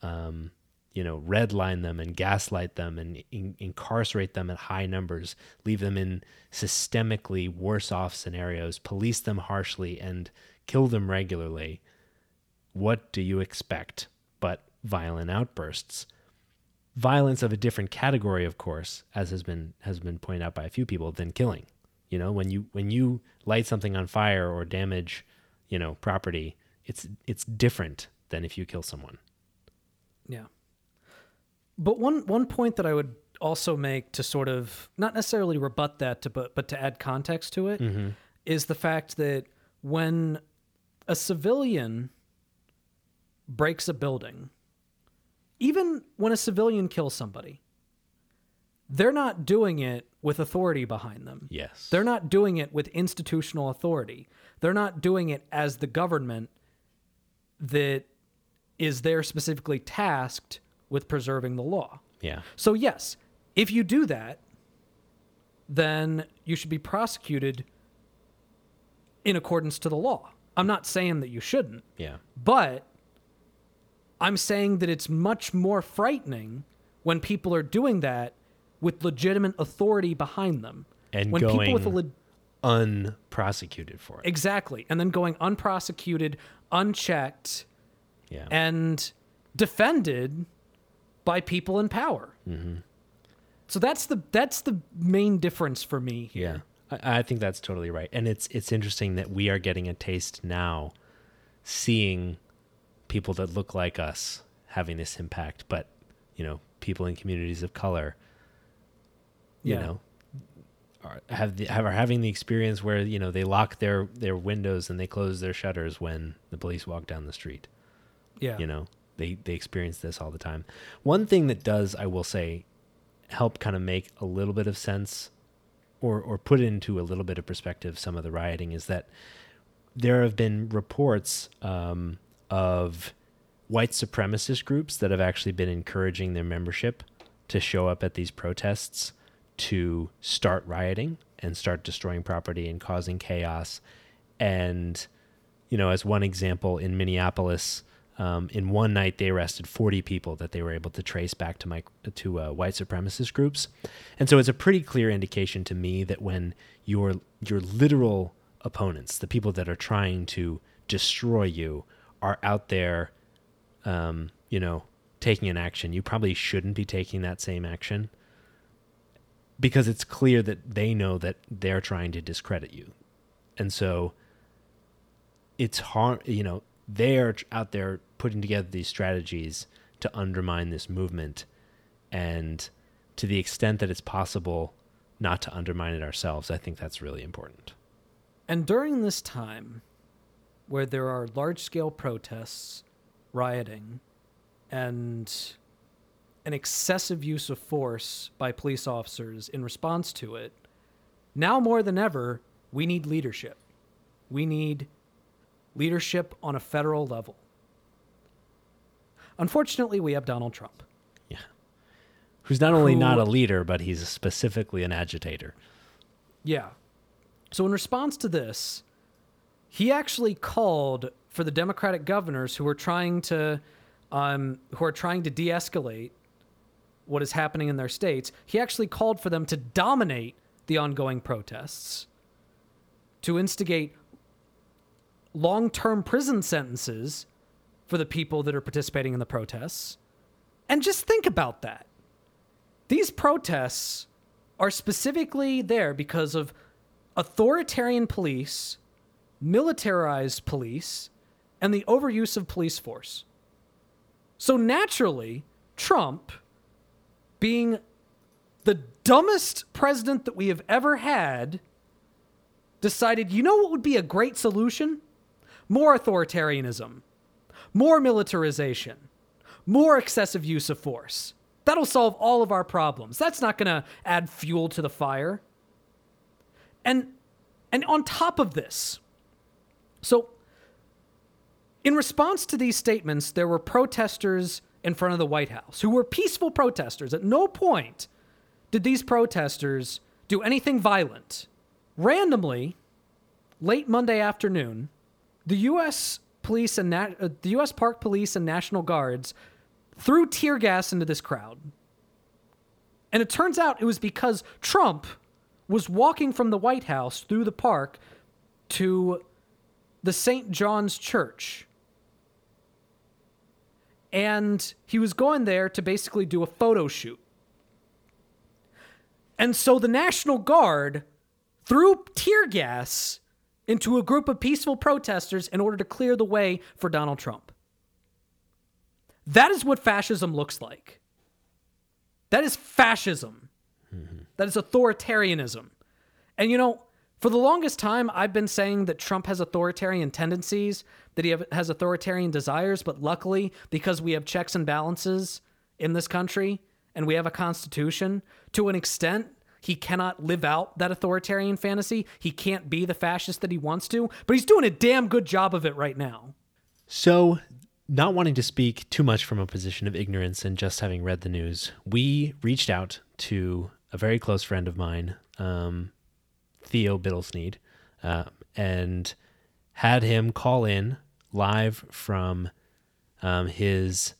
um, you know, redline them and gaslight them and in- incarcerate them at high numbers, leave them in systemically worse off scenarios, police them harshly, and kill them regularly, what do you expect but violent outbursts? Violence of a different category, of course, as has been has been pointed out by a few people, than killing. You know, when you when you light something on fire or damage, you know, property, it's it's different than if you kill someone. Yeah. But one one point that I would also make to sort of not necessarily rebut that, to, but but to add context to it, mm-hmm. is the fact that when a civilian breaks a building, even when a civilian kills somebody, they're not doing it with authority behind them. Yes. They're not doing it with institutional authority. They're not doing it as the government that is there specifically tasked with preserving the law. Yeah. So, yes, if you do that, then you should be prosecuted in accordance to the law. I'm not saying that you shouldn't. Yeah. But I'm saying that it's much more frightening when people are doing that with legitimate authority behind them. And when going people with a le- unprosecuted for it. Exactly. And then going unprosecuted, unchecked, yeah. and defended by people in power. Mm-hmm. So that's the that's the main difference for me. Here. Yeah, I, I think that's totally right, and it's it's interesting that we are getting a taste now, seeing people that look like us having this impact, but you know, people in communities of color, you yeah. know, are, have the, have are having the experience where you know they lock their their windows and they close their shutters when the police walk down the street. Yeah, you know, they they experience this all the time. One thing that does, I will say, help kind of make a little bit of sense, or or put into a little bit of perspective some of the rioting is that there have been reports um, of white supremacist groups that have actually been encouraging their membership to show up at these protests to start rioting and start destroying property and causing chaos. And, you know, as one example, in Minneapolis, um, in one night they arrested 40 people that they were able to trace back to my to uh, white supremacist groups, and so it's a pretty clear indication to me that when your your literal opponents, the people that are trying to destroy you, are out there, um, you know, taking an action, you probably shouldn't be taking that same action because it's clear that they know that they're trying to discredit you. And so it's hard, you know, they're out there putting together these strategies to undermine this movement. And to the extent that it's possible not to undermine it ourselves, I think that's really important. And during this time, where there are large scale protests, rioting, and an excessive use of force by police officers in response to it, now more than ever, we need leadership. We need leadership on a federal level. Unfortunately, we have Donald Trump. Yeah. Who's not only Who- not a leader, but he's specifically an agitator. Yeah. So in response to this, he actually called for the Democratic governors who are trying to um, who are trying to de-escalate what is happening in their states. He actually called for them to dominate the ongoing protests, to instigate long-term prison sentences for the people that are participating in the protests. And just think about that. These protests are specifically there because of authoritarian police, militarized police, and the overuse of police force. So naturally, Trump, being the dumbest president that we have ever had, decided, you know what would be a great solution? More authoritarianism, more militarization, more excessive use of force. That'll solve all of our problems. That's not going to add fuel to the fire. And and on top of this, so in response to these statements, there were protesters in front of the White House who were peaceful protesters. At no point did these protesters do anything violent. Randomly, late Monday afternoon, the U.S. police and Na- uh, the U.S. Park Police and National Guards threw tear gas into this crowd. And it turns out it was because Trump was walking from the White House through the park to the St. John's Church. And he was going there to basically do a photo shoot. And so the National Guard threw tear gas into a group of peaceful protesters in order to clear the way for Donald Trump. That is what fascism looks like. That is fascism. Mm-hmm. That is authoritarianism. And you know, for the longest time, I've been saying that Trump has authoritarian tendencies, that he have, has authoritarian desires, but luckily, because we have checks and balances in this country and we have a constitution, to an extent, he cannot live out that authoritarian fantasy. He can't be the fascist that he wants to, but he's doing a damn good job of it right now. So, not wanting to speak too much from a position of ignorance and just having read the news, we reached out to a very close friend of mine, um, Theo Biddlesneed, uh, and had him call in live from um, his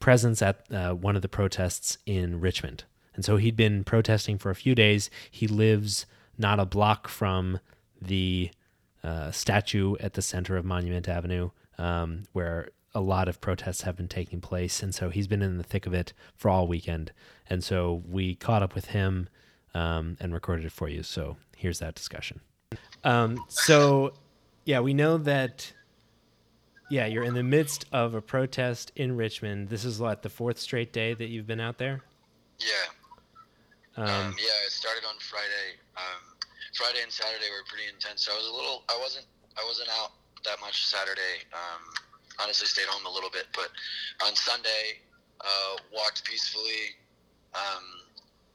presence at uh, one of the protests in Richmond. And so he'd been protesting for a few days. He lives not a block from the uh, statue at the center of Monument Avenue, um, where a lot of protests have been taking place. And so he's been in the thick of it for all weekend. And so we caught up with him um, and recorded it for you. So here's that discussion. Um, so, yeah, we know that. Yeah, you're in the midst of a protest in Richmond. This is what the fourth straight day that you've been out there. Yeah. Um, Um, yeah, it started on Friday. Um, Friday and Saturday were pretty intense. I was a little. I wasn't. I wasn't out that much Saturday. Um, honestly, stayed home a little bit. But on Sunday, uh, walked peacefully. Um,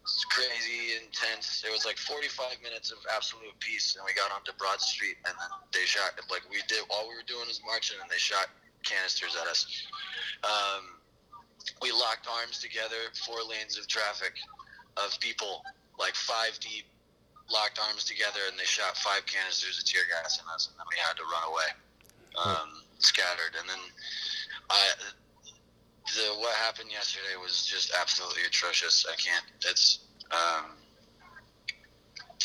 it's crazy intense. It was like 45 minutes of absolute peace, and we got onto Broad Street, and then they shot. Like we did, all we were doing was marching, and they shot canisters at us. Um, we locked arms together, four lanes of traffic of people like five deep, locked arms together, and they shot five canisters of tear gas in us, and then we had to run away, um, scattered. And then I, the what happened yesterday was just absolutely atrocious. I can't. It's um,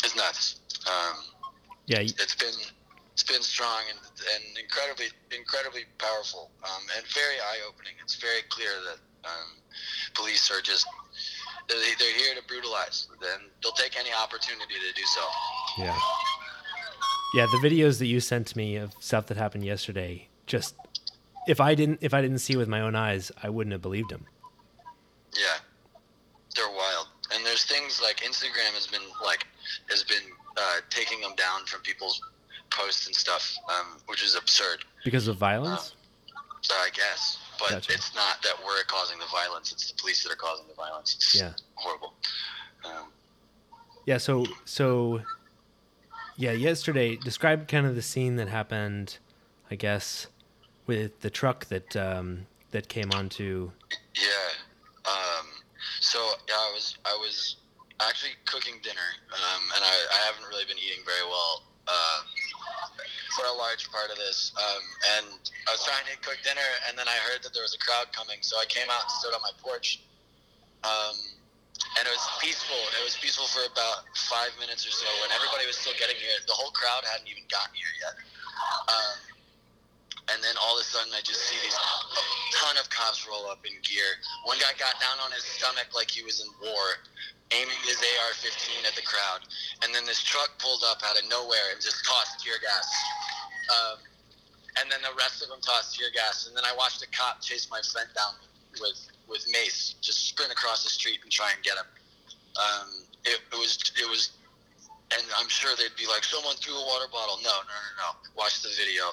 it's nuts. Um, Yeah, it's been it's been strong and, and incredibly incredibly powerful um, and very eye opening. It's very clear that um, police are just they're, they're here to brutalize and they'll take any opportunity to do so. yeah, yeah. The videos that you sent to me of stuff that happened yesterday, just if I didn't if I didn't see with my own eyes, I wouldn't have believed them. Yeah, they're wild. And there's things like Instagram has been like has been uh, taking them down from people's posts and stuff, um, which is absurd. Because of violence? So I guess, but Gotcha. it's not that we're causing the violence; it's the police that are causing the violence. It's Yeah. horrible. Um, Yeah, so so yeah, yesterday describe kind of the scene that happened, I guess, with the truck that um that came onto Yeah. Um, so yeah, I was I was actually cooking dinner, um, and I, I haven't really been eating very well um, for a large part of this. Um, and I was trying to cook dinner, and then I heard that there was a crowd coming, so I came out and stood on my porch. Um, and it was peaceful. It was peaceful for about five minutes or so when everybody was still getting here. The whole crowd hadn't even gotten here yet. Um, and then all of a sudden, I just see these a ton of cops roll up in gear. One guy got down on his stomach like he was in war, aiming his AR-15 at the crowd. And then this truck pulled up out of nowhere and just tossed tear gas. Um, and then the rest of them tossed tear gas. And then I watched a cop chase my friend down with with mace, just sprint across the street and try and get him. Um, it, it was it was, and I'm sure they'd be like, someone threw a water bottle. No, no, no, no. Watch the video.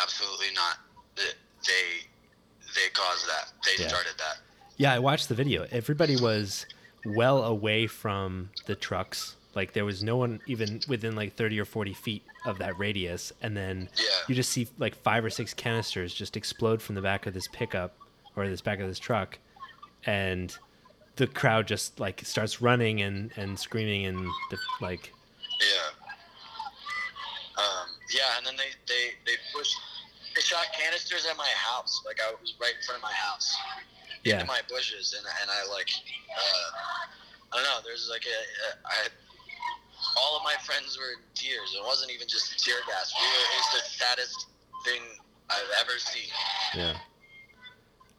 Absolutely not. They they, caused that. They Yeah. started that. Yeah, I watched the video. Everybody was well away from the trucks. Like there was no one even within like 30 or 40 feet of that radius and then Yeah. you just see like five or six canisters just explode from the back of this pickup or this back of this truck and the crowd just like starts running and and screaming and the, like yeah, and then they, they, they pushed, they shot canisters at my house. Like I was right in front of my house, Yeah. into my bushes, and, and I like, uh, I don't know. There's like a, a I all of my friends were in tears. It wasn't even just the tear gas. We were, it's the saddest thing I've ever seen. yeah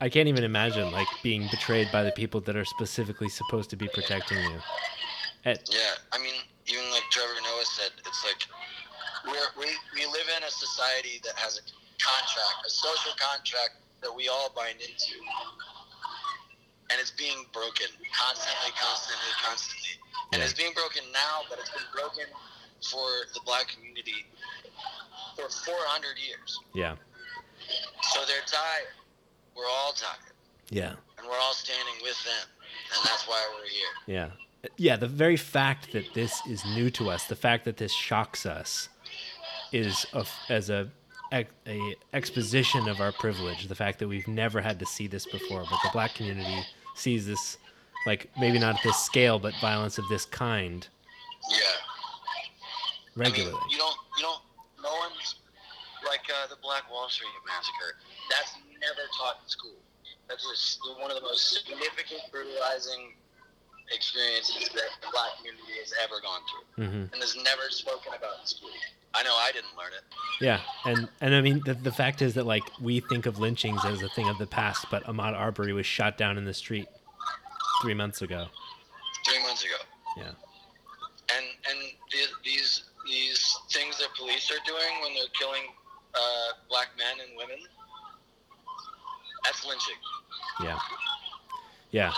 I can't even imagine like being betrayed by the people that are specifically supposed to be protecting you. At, Yeah, I mean, even like Trevor Noah said, it's like we're, we we live in a society that has a contract, a social contract that we all bind into, and it's being broken constantly, constantly, constantly, and it's being broken now, but it's been broken for the black community for 400 years. yeah. So they're tired. We're all tired, Yeah. and we're all standing with them, and that's why we're here. Yeah. Yeah, the very fact that this is new to us, the fact that this shocks us is a, as a, a exposition of our privilege, the fact that we've never had to see this before, but the black community sees this like maybe not at this scale, but violence of this kind Yeah. regularly. I mean, you don't, you don't, no one's like uh, the Black Wall Street massacre. That's never taught in school. That's just one of the most significant brutalizing experiences that the black community has ever gone through, hmm and is never spoken about in school. I know I didn't learn it. Yeah, and and I mean the the fact is that like we think of lynchings as a thing of the past, but Ahmaud Arbery was shot down in the street three months ago. Three months ago. Yeah. And and the, these these things that police are doing when they're killing uh, black men and women, that's lynching. Yeah. Yeah.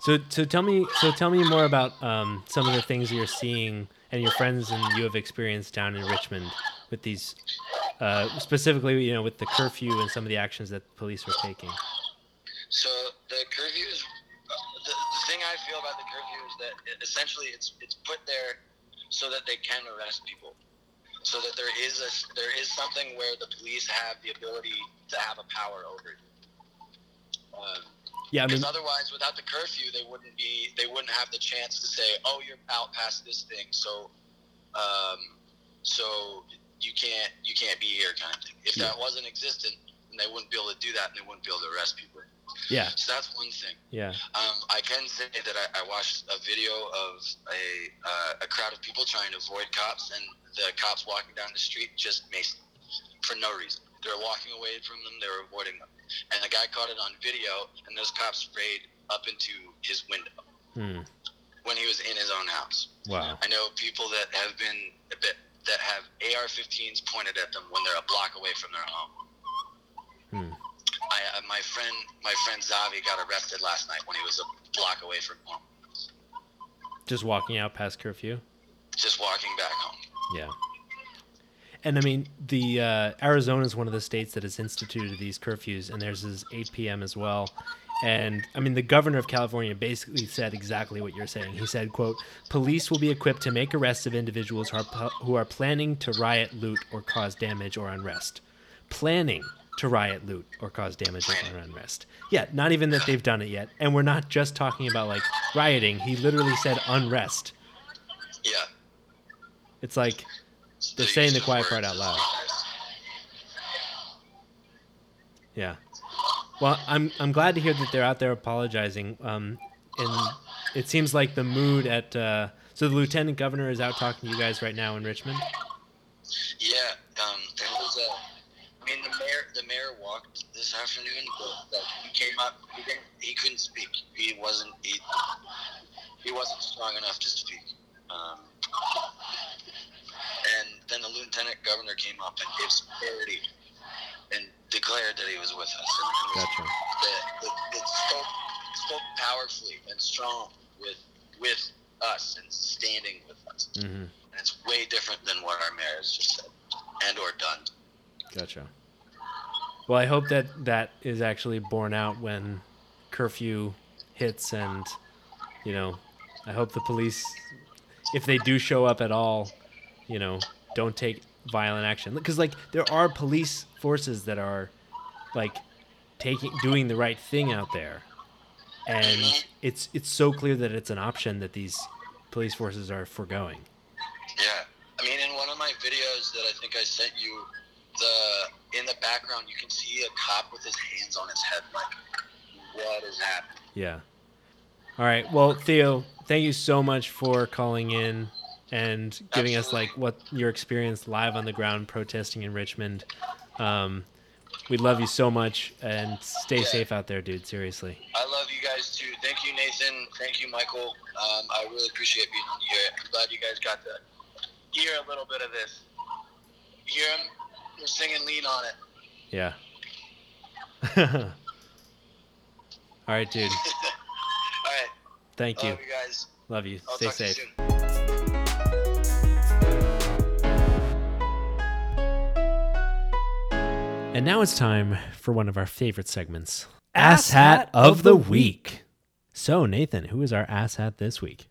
So so tell me so tell me more about um, some of the things you're seeing and your friends and you have experienced down in Richmond with these uh, specifically you know with the curfew and some of the actions that the police are taking. So the curfew is the, the thing I feel about the curfew is that it, essentially it's it's put there so that they can arrest people, so that there is a there is something where the police have the ability to have a power over you. Um, Yeah, I mean, Because otherwise, without the curfew, they wouldn't be. They wouldn't have the chance to say, "Oh, you're out past this thing, so, um, so you can't you can't be here," kind of thing. If Yeah. that wasn't existent, then they wouldn't be able to do that, and they wouldn't be able to arrest people. yeah, So that's one thing. yeah, Um, I can say that I, I watched a video of a uh, a crowd of people trying to avoid cops, and the cops walking down the street just maced for no reason. They were walking away from them. They're avoiding them, and the guy caught it on video. And those cops sprayed up into his window Hmm. when he was in his own house. wow, I know people that have been that that have AR-15s pointed at them when they're a block away from their home. Hmm. I, uh, my friend, my friend Zavi got arrested last night when he was a block away from home, just walking out past curfew. just walking back home. Yeah. And I mean, the uh, Arizona is one of the states that has instituted these curfews, and theirs is 8 p.m. as well. And I mean, the governor of California basically said exactly what you're saying. He said, "quote Police will be equipped to make arrests of individuals who are, who are planning to riot, loot, or cause damage or unrest. Planning to riot, loot, or cause damage or unrest. Yeah, not even that they've done it yet. And we're not just talking about like rioting. He literally said unrest. Yeah, It's like They're saying the quiet part out loud. Yeah. Well, I'm I'm glad to hear that they're out there apologizing. Um, and it seems like the mood at uh, so the lieutenant governor is out talking to you guys right now in Richmond. Yeah, um, there was a. I mean, the mayor, the mayor walked this afternoon, but like, he came up. He didn't. He couldn't speak. He wasn't. He, he wasn't strong enough to speak. Um, and then the lieutenant governor came up and gave some clarity and declared that he was with us. And, was- Gotcha. that, that, that spoke spoke powerfully and strong with with us and standing with us. Mm-hmm. And it's way different than what our mayor has just said and or done. Gotcha. Well, I hope that that is actually borne out when curfew hits, and you know, I hope the police, if they do show up at all, you know, don't take violent action because like there are police forces that are like taking doing the right thing out there, and it's it's so clear that it's an option that these police forces are foregoing. Yeah. I mean, in one of my videos that I think I sent you, the in the background you can see a cop with his hands on his head, like, what is happening? Yeah. All right. Well, Theo, thank you so much for calling in and giving us like what your experience live on the ground protesting in Richmond. Um, we love you so much and stay safe out there, dude. Seriously. I love you guys too. Thank you, Nathan. Thank you, Michael. Um, I really appreciate being here. I'm glad you guys got to hear a little bit of this. Hear him? We're singing "Lean on It." Yeah. (laughs) All right, dude. (laughs) All right. Thank you. Love you guys. Love you. I'll Stay talk to you And now it's time for one of our favorite segments Ass Hat of the Week. So, Nathan, who is our ass hat this week?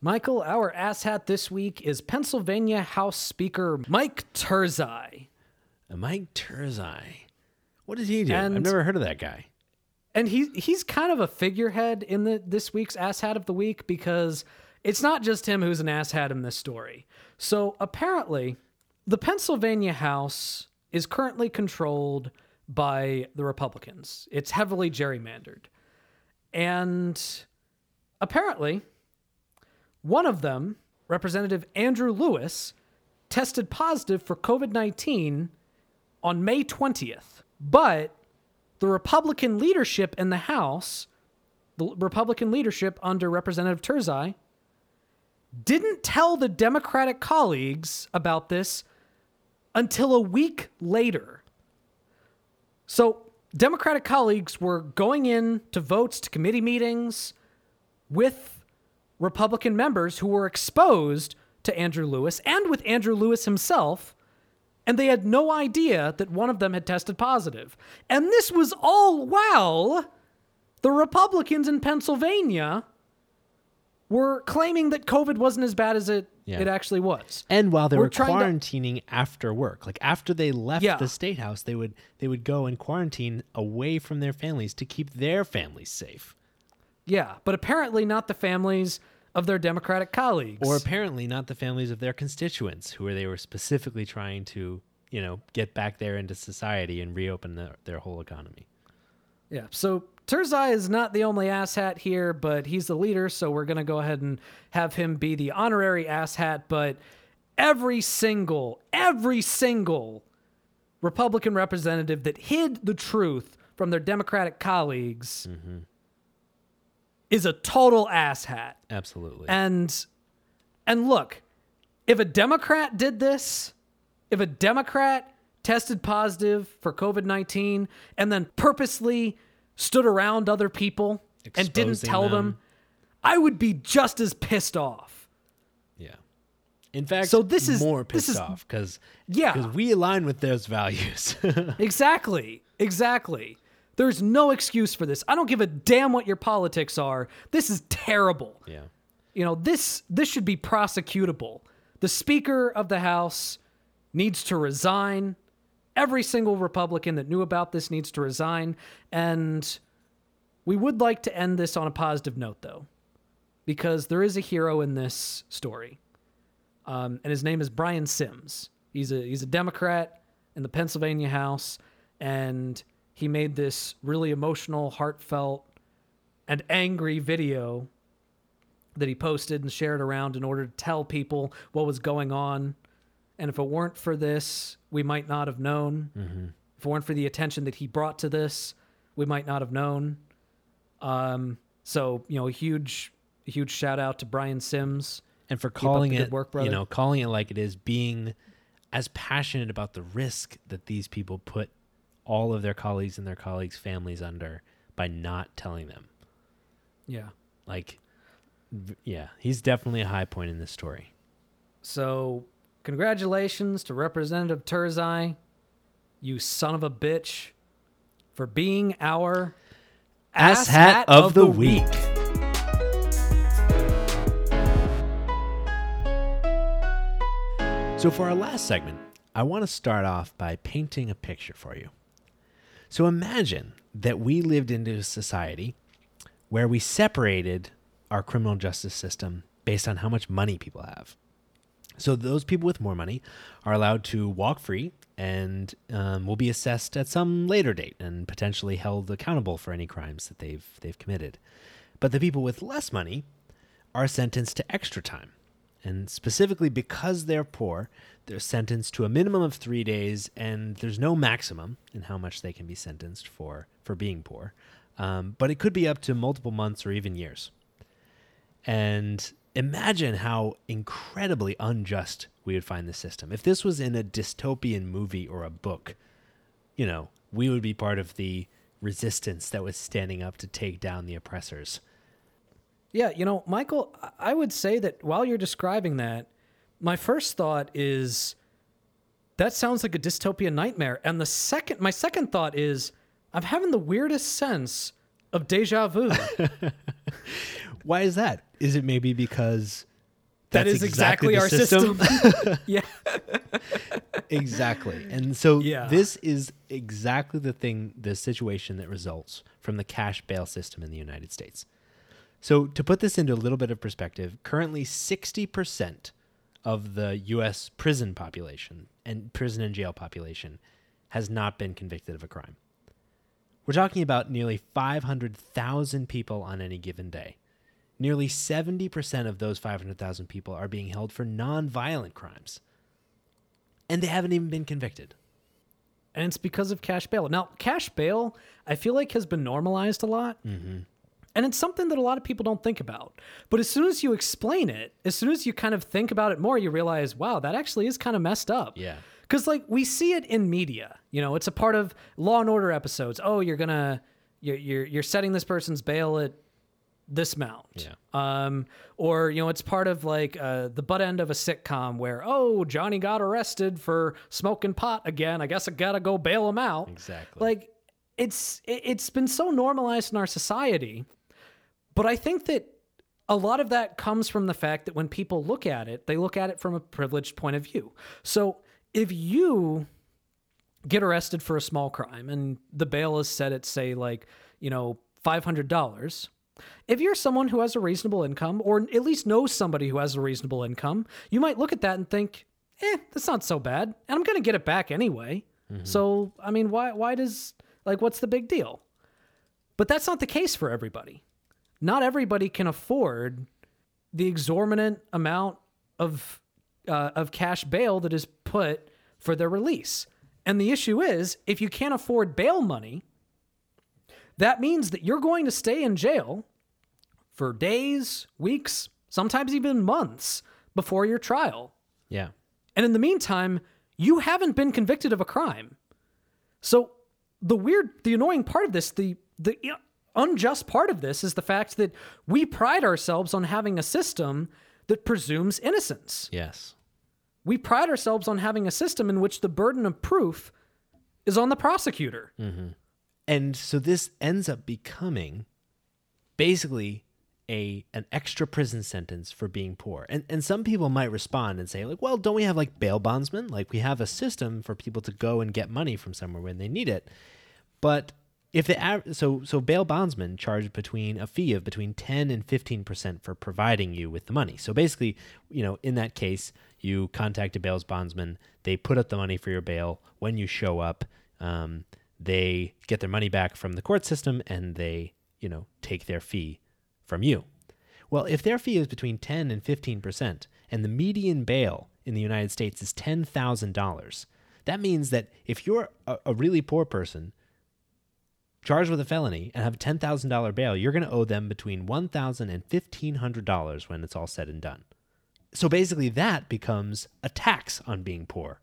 Michael, our ass hat this week is Pennsylvania House Speaker Mike Turzai. Mike Turzai. What does he do? I've never heard of that guy. and he he's kind of a figurehead in the this week's ass hat of the week because it's not just him who's an ass hat in this story. So apparently, the Pennsylvania House is currently controlled by the Republicans. It's heavily gerrymandered, and apparently, one of them, Representative Andrew Lewis, tested positive for COVID nineteen on May twentieth, but the Republican leadership in the House, the Republican leadership under Representative Turzai, didn't tell the Democratic colleagues about this until a week later. So, Democratic colleagues were going in to votes to committee meetings with Republican members who were exposed to Andrew Lewis and with Andrew Lewis himself and they had no idea that one of them had tested positive. And this was all while the Republicans in Pennsylvania were claiming that COVID wasn't as bad as it Yeah. it actually was. And while they We're were trying to- quarantining after work, like after they left Yeah. the state house, they would they would go and quarantine away from their families to keep their families safe. Yeah, but apparently not the families of their Democratic colleagues. Or apparently not the families of their constituents who they were specifically trying to, you know, get back there into society and reopen their, their whole economy. Yeah. So Turzai is not the only asshat here, but he's the leader. So we're going to go ahead and have him be the honorary asshat. But every single, every single Republican representative that hid the truth from their Democratic colleagues is a total asshat. Absolutely. And and look, if a Democrat did this, if a Democrat tested positive for COVID-19 and then purposely stood around other people and didn't tell them, them. I would be just as pissed off. yeah. In fact, So this is- more pissed is- off because Yeah. because we align with those values. (laughs) Exactly. Exactly. There's no excuse for this. I don't give a damn what your politics are. This is terrible. yeah. you know this this should be prosecutable the speaker of the house needs to resign every single republican that knew about this needs to resign. And we would like to end this on a positive note though because there is a hero in this story. Um, and his name is brian sims. He's a he's a democrat in the pennsylvania house and he made this really emotional heartfelt and angry video that he posted and shared around in order to tell people what was going on. And if it weren't for this, we might not have known. If it weren't for the attention that he brought to this, we might not have known. Um, so you know, a huge, a huge shout out to Brian Sims. and for calling it, good work, you know, calling it like it is, being as passionate about the risk that these people put all of their colleagues and their colleagues' families under by not telling them. Yeah. Like, yeah, he's definitely a high point in this story. So congratulations to Representative Turzai, you son of a bitch, for being our Ass hat of the week. So, for our last segment, I want to start off by painting a picture for you. So, imagine that we lived into a society where we separated our criminal justice system based on how much money people have. So, those people with more money are allowed to walk free and um, will be assessed at some later date and potentially held accountable for any crimes that they've, they've committed. But the people with less money are sentenced to extra time. And specifically because they're poor, they're sentenced to a minimum of three days, and there's no maximum in how much they can be sentenced for for being poor. Um, but it could be up to multiple months or even years. And imagine how incredibly unjust we would find the system. If this was in a dystopian movie or a book, you know, we would be part of the resistance that was standing up to take down the oppressors. Yeah, you know, Michael, I- would say that while you're describing that, my first thought is that sounds like a dystopian nightmare. And the second, my second thought is I'm having the weirdest sense of deja vu. (laughs) Why is that? Is it maybe because that that's is exactly, the our system. (laughs) (laughs) yeah. exactly. And so Yeah. this is exactly the thing, the situation that results from the cash bail system in the United States. So to put this into a little bit of perspective, currently 60% of the US prison population and prison and jail population has not been convicted of a crime. We're talking about nearly 500,000 people on any given day. Nearly 70% of those 500,000 people are being held for nonviolent crimes. And they haven't even been convicted. And it's because of cash bail. Now, cash bail, I feel like has been normalized a lot. Mm-hmm. And it's something that a lot of people don't think about. But as soon as you explain it, as soon as you kind of think about it more, you realize, wow, that actually is kind of messed up. Yeah. Because like we see it in media, you know, it's a part of Law and Order episodes. Oh, you're gonna, you're you're, you're setting this person's bail at this amount. Yeah. Um, or you know, it's part of like uh, the butt end of a sitcom where oh Johnny got arrested for smoking pot again. I guess I gotta go bail him out. Exactly. Like it's it, it's been so normalized in our society, but I think that a lot of that comes from the fact that when people look at it, they look at it from a privileged point of view. So if you get arrested for a small crime and the bail is set at, say, like, you know, $500, if you're someone who has a reasonable income or at least knows somebody who has a reasonable income, you might look at that and think, eh, that's not so bad. And I'm going to get it back anyway. So, I mean, why, why does, like, what's the big deal? But that's not the case for everybody. Not everybody can afford the exorbitant amount of uh, of cash bail that is put for their release. And the issue is, if you can't afford bail money, that means that you're going to stay in jail for days, weeks, sometimes even months before your trial. Yeah. And in the meantime, you haven't been convicted of a crime. So the weird, the annoying part of this, the the unjust part of this is the fact that we pride ourselves on having a system that presumes innocence. Yes. We pride ourselves on having a system in which the burden of proof is on the prosecutor. Mm-hmm. And so this ends up becoming basically a an extra prison sentence for being poor. And and some people might respond and say like, "Well, don't we have like bail bondsmen? Like we have a system for people to go and get money from somewhere when they need it." But if the so so bail bondsmen charge between a fee of between 10 and 15% for providing you with the money. So basically, you know, in that case, you contact a bail's bondsman, they put up the money for your bail when you show up. Um, they get their money back from the court system and they, you know, take their fee from you. Well, if their fee is between 10 and 15% and the median bail in the United States is $10,000, that means that if you're a, a really poor person charged with a felony and have a $10,000 bail, you're going to owe them between $1,000 and $1,500 when it's all said and done. So basically, that becomes a tax on being poor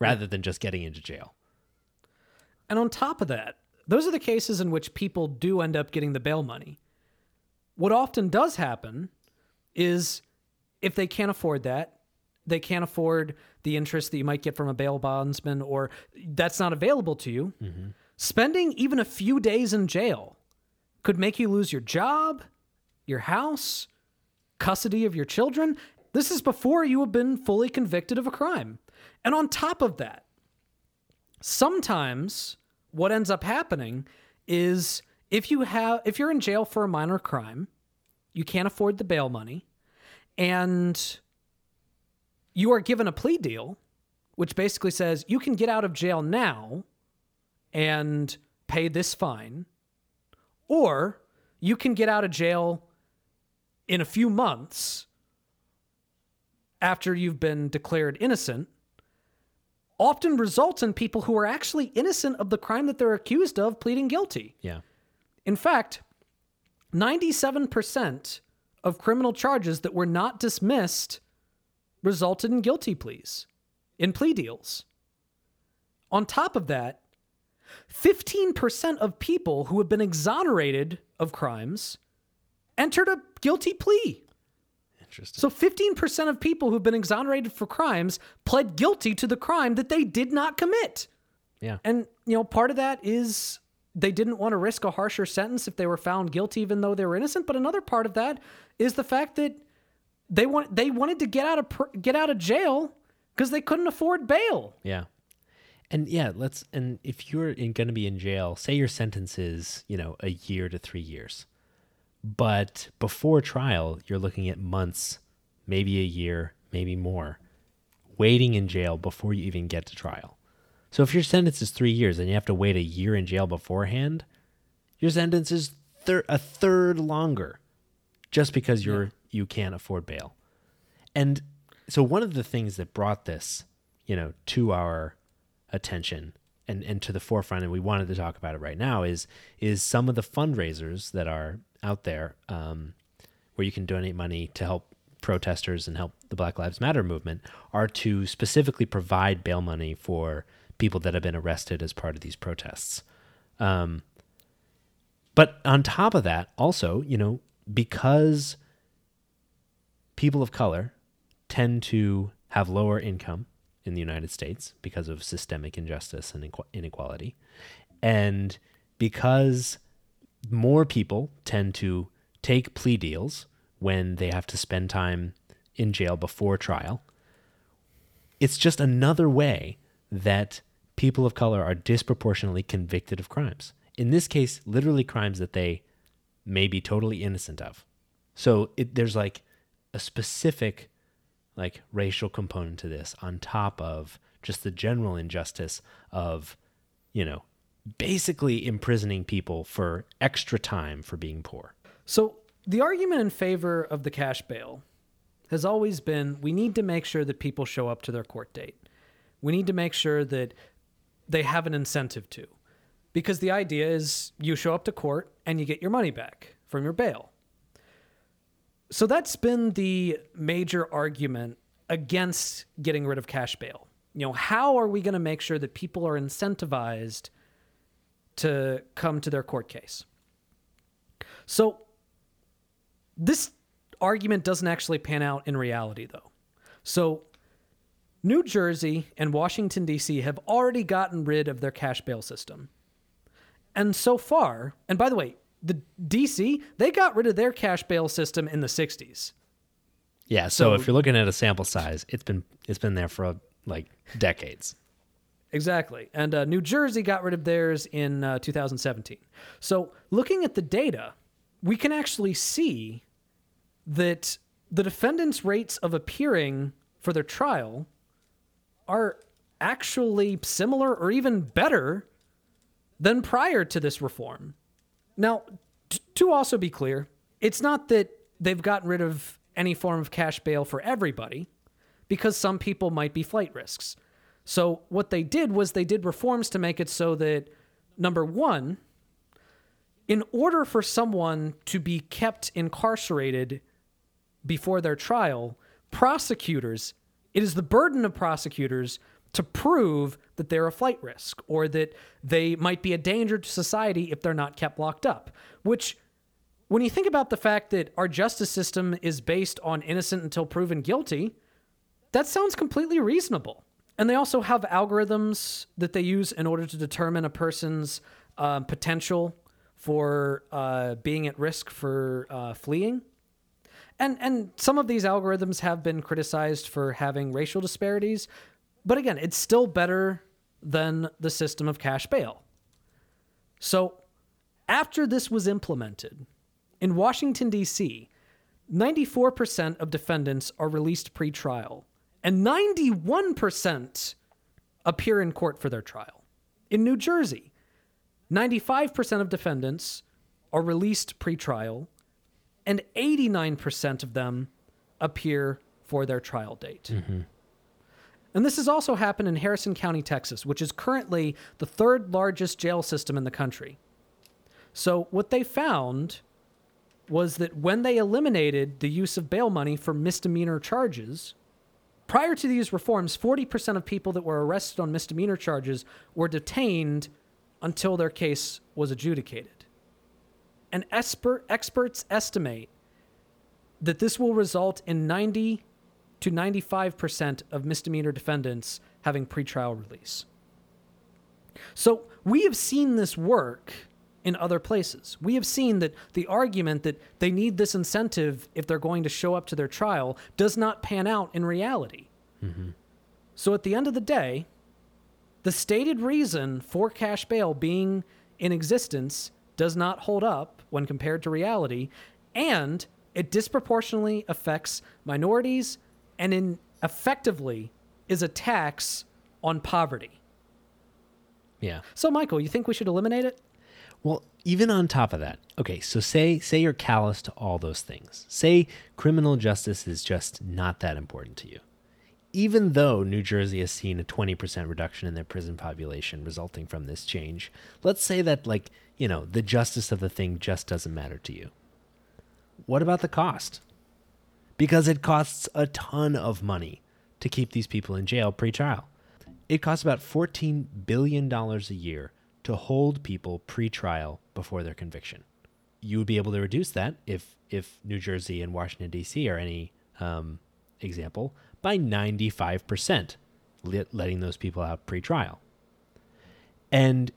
rather than just getting into jail. And on top of that, those are the cases in which people do end up getting the bail money. What often does happen is if they can't afford that, they can't afford the interest that you might get from a bail bondsman, or that's not available to you. Spending even a few days in jail could make you lose your job, your house, custody of your children. This is before you have been fully convicted of a crime. And on top of that, sometimes what ends up happening is if you have if you're in jail for a minor crime, you can't afford the bail money and you are given a plea deal which basically says you can get out of jail now and pay this fine or you can get out of jail in a few months after you've been declared innocent often results in people who are actually innocent of the crime that they're accused of pleading guilty. Yeah. In fact, 97% of criminal charges that were not dismissed resulted in guilty pleas, in plea deals. On top of that, 15% of people who have been exonerated of crimes entered a guilty plea. Interesting. So 15% of people who've been exonerated for crimes pled guilty to the crime that they did not commit. Yeah. And, you know, part of that is they didn't want to risk a harsher sentence if they were found guilty even though they were innocent, but another part of that is the fact that they want they wanted to get out of get out of jail because they couldn't afford bail. Yeah. And yeah, let's and if you're going to be in jail, say your sentence is, you know, a year to 3 years. But before trial, you're looking at months, maybe a year, maybe more waiting in jail before you even get to trial. So if your sentence is 3 years and you have to wait a year in jail beforehand, your sentence is thir- a third longer just because you're you can't afford bail. And so one of the things that brought this, you know, to our attention and, and to the forefront, and we wanted to talk about it right now, is is some of the fundraisers that are out there um, where you can donate money to help protesters and help the Black Lives Matter movement are to specifically provide bail money for people that have been arrested as part of these protests. Um, but on top of that, also, you know, because people of color tend to have lower income in the United States because of systemic injustice and inequality. And because more people tend to take plea deals when they have to spend time in jail before trial. It's just another way that people of color are disproportionately convicted of crimes. In this case, literally crimes that they may be totally innocent of. So it, there's like a specific like racial component to this on top of just the general injustice of, you know, basically imprisoning people for extra time for being poor. So the argument in favor of the cash bail has always been we need to make sure that people show up to their court date. We need to make sure that they have an incentive to. Because the idea is you show up to court and you get your money back from your bail. So that's been the major argument against getting rid of cash bail. You know, how are we going to make sure that people are incentivized to come to their court case? So this argument doesn't actually pan out in reality, though. So New Jersey and Washington, D.C. have already gotten rid of their cash bail system. And so far, and by the way, the DC, they got rid of their cash bail system in the 60s. Yeah, so, so if you're looking at a sample size, it's been it's been there for like decades. Exactly. And uh, New Jersey got rid of theirs in uh, 2017. So looking at the data, we can actually see that the defendants' rates of appearing for their trial are actually similar or even better than prior to this reform. Now, t- to also be clear, it's not that they've gotten rid of any form of cash bail for everybody, because some people might be flight risks. So, what they did was they did reforms to make it so that, number one, in order for someone to be kept incarcerated before their trial, prosecutors, it is the burden of prosecutors to prove that they're a flight risk or that they might be a danger to society if they're not kept locked up. Which, when you think about the fact that our justice system is based on innocent until proven guilty, that sounds completely reasonable. And they also have algorithms that they use in order to determine a person's uh, potential for uh, being at risk for uh, fleeing. And, and some of these algorithms have been criticized for having racial disparities, but again, it's still better than the system of cash bail. So, after this was implemented, in Washington, D.C., 94% of defendants are released pre trial, and 91% appear in court for their trial. In New Jersey, 95% of defendants are released pre trial, and 89% of them appear for their trial date. Mm-hmm. And this has also happened in Harrison County, Texas, which is currently the third largest jail system in the country. So, what they found was that when they eliminated the use of bail money for misdemeanor charges, prior to these reforms, 40% of people that were arrested on misdemeanor charges were detained until their case was adjudicated. And expert, experts estimate that this will result in 90 to 95% of misdemeanor defendants having pretrial release. So we have seen this work in other places. We have seen that the argument that they need this incentive if they're going to show up to their trial does not pan out in reality. Mm-hmm. So at the end of the day, the stated reason for cash bail being in existence does not hold up when compared to reality, and it disproportionately affects minorities and in effectively is a tax on poverty. Yeah. So Michael, you think we should eliminate it? Well, even on top of that, okay, so say say you're callous to all those things. Say criminal justice is just not that important to you. Even though New Jersey has seen a 20% reduction in their prison population resulting from this change, let's say that like, you know, the justice of the thing just doesn't matter to you. What about the cost? because it costs a ton of money to keep these people in jail pre trial. It costs about $14 billion a year to hold people pre trial before their conviction. You would be able to reduce that if, if New Jersey and Washington, D.C. are any um, example by 95%, letting those people out pre trial. And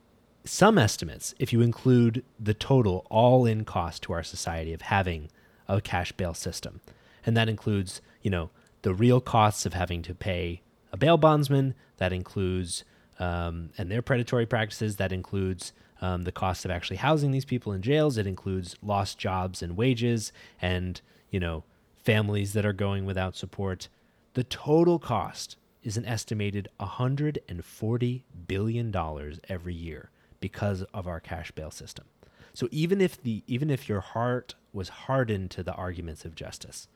some estimates, if you include the total all in cost to our society of having a cash bail system. And that includes, you know, the real costs of having to pay a bail bondsman. That includes, um, and their predatory practices. That includes um, the cost of actually housing these people in jails. It includes lost jobs and wages, and you know, families that are going without support. The total cost is an estimated 140 billion dollars every year because of our cash bail system. So even if the even if your heart was hardened to the arguments of justice,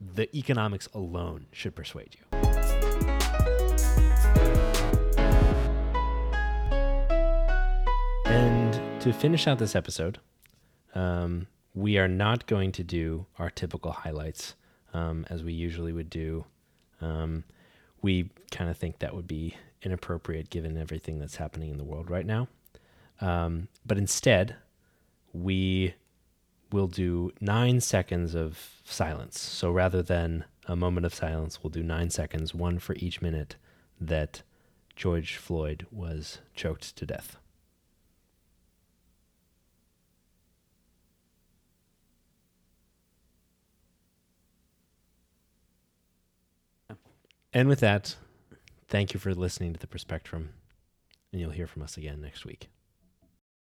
the economics alone should persuade you. To finish out this episode, um, we are not going to do our typical highlights um, as we usually would do. Um, we kind of think that would be inappropriate given everything that's happening in the world right now. Um, but instead, we will do nine seconds of silence. So rather than a moment of silence, we'll do nine seconds, one for each minute that George Floyd was choked to death. And with that, thank you for listening to the Perspectrum, and you'll hear from us again next week.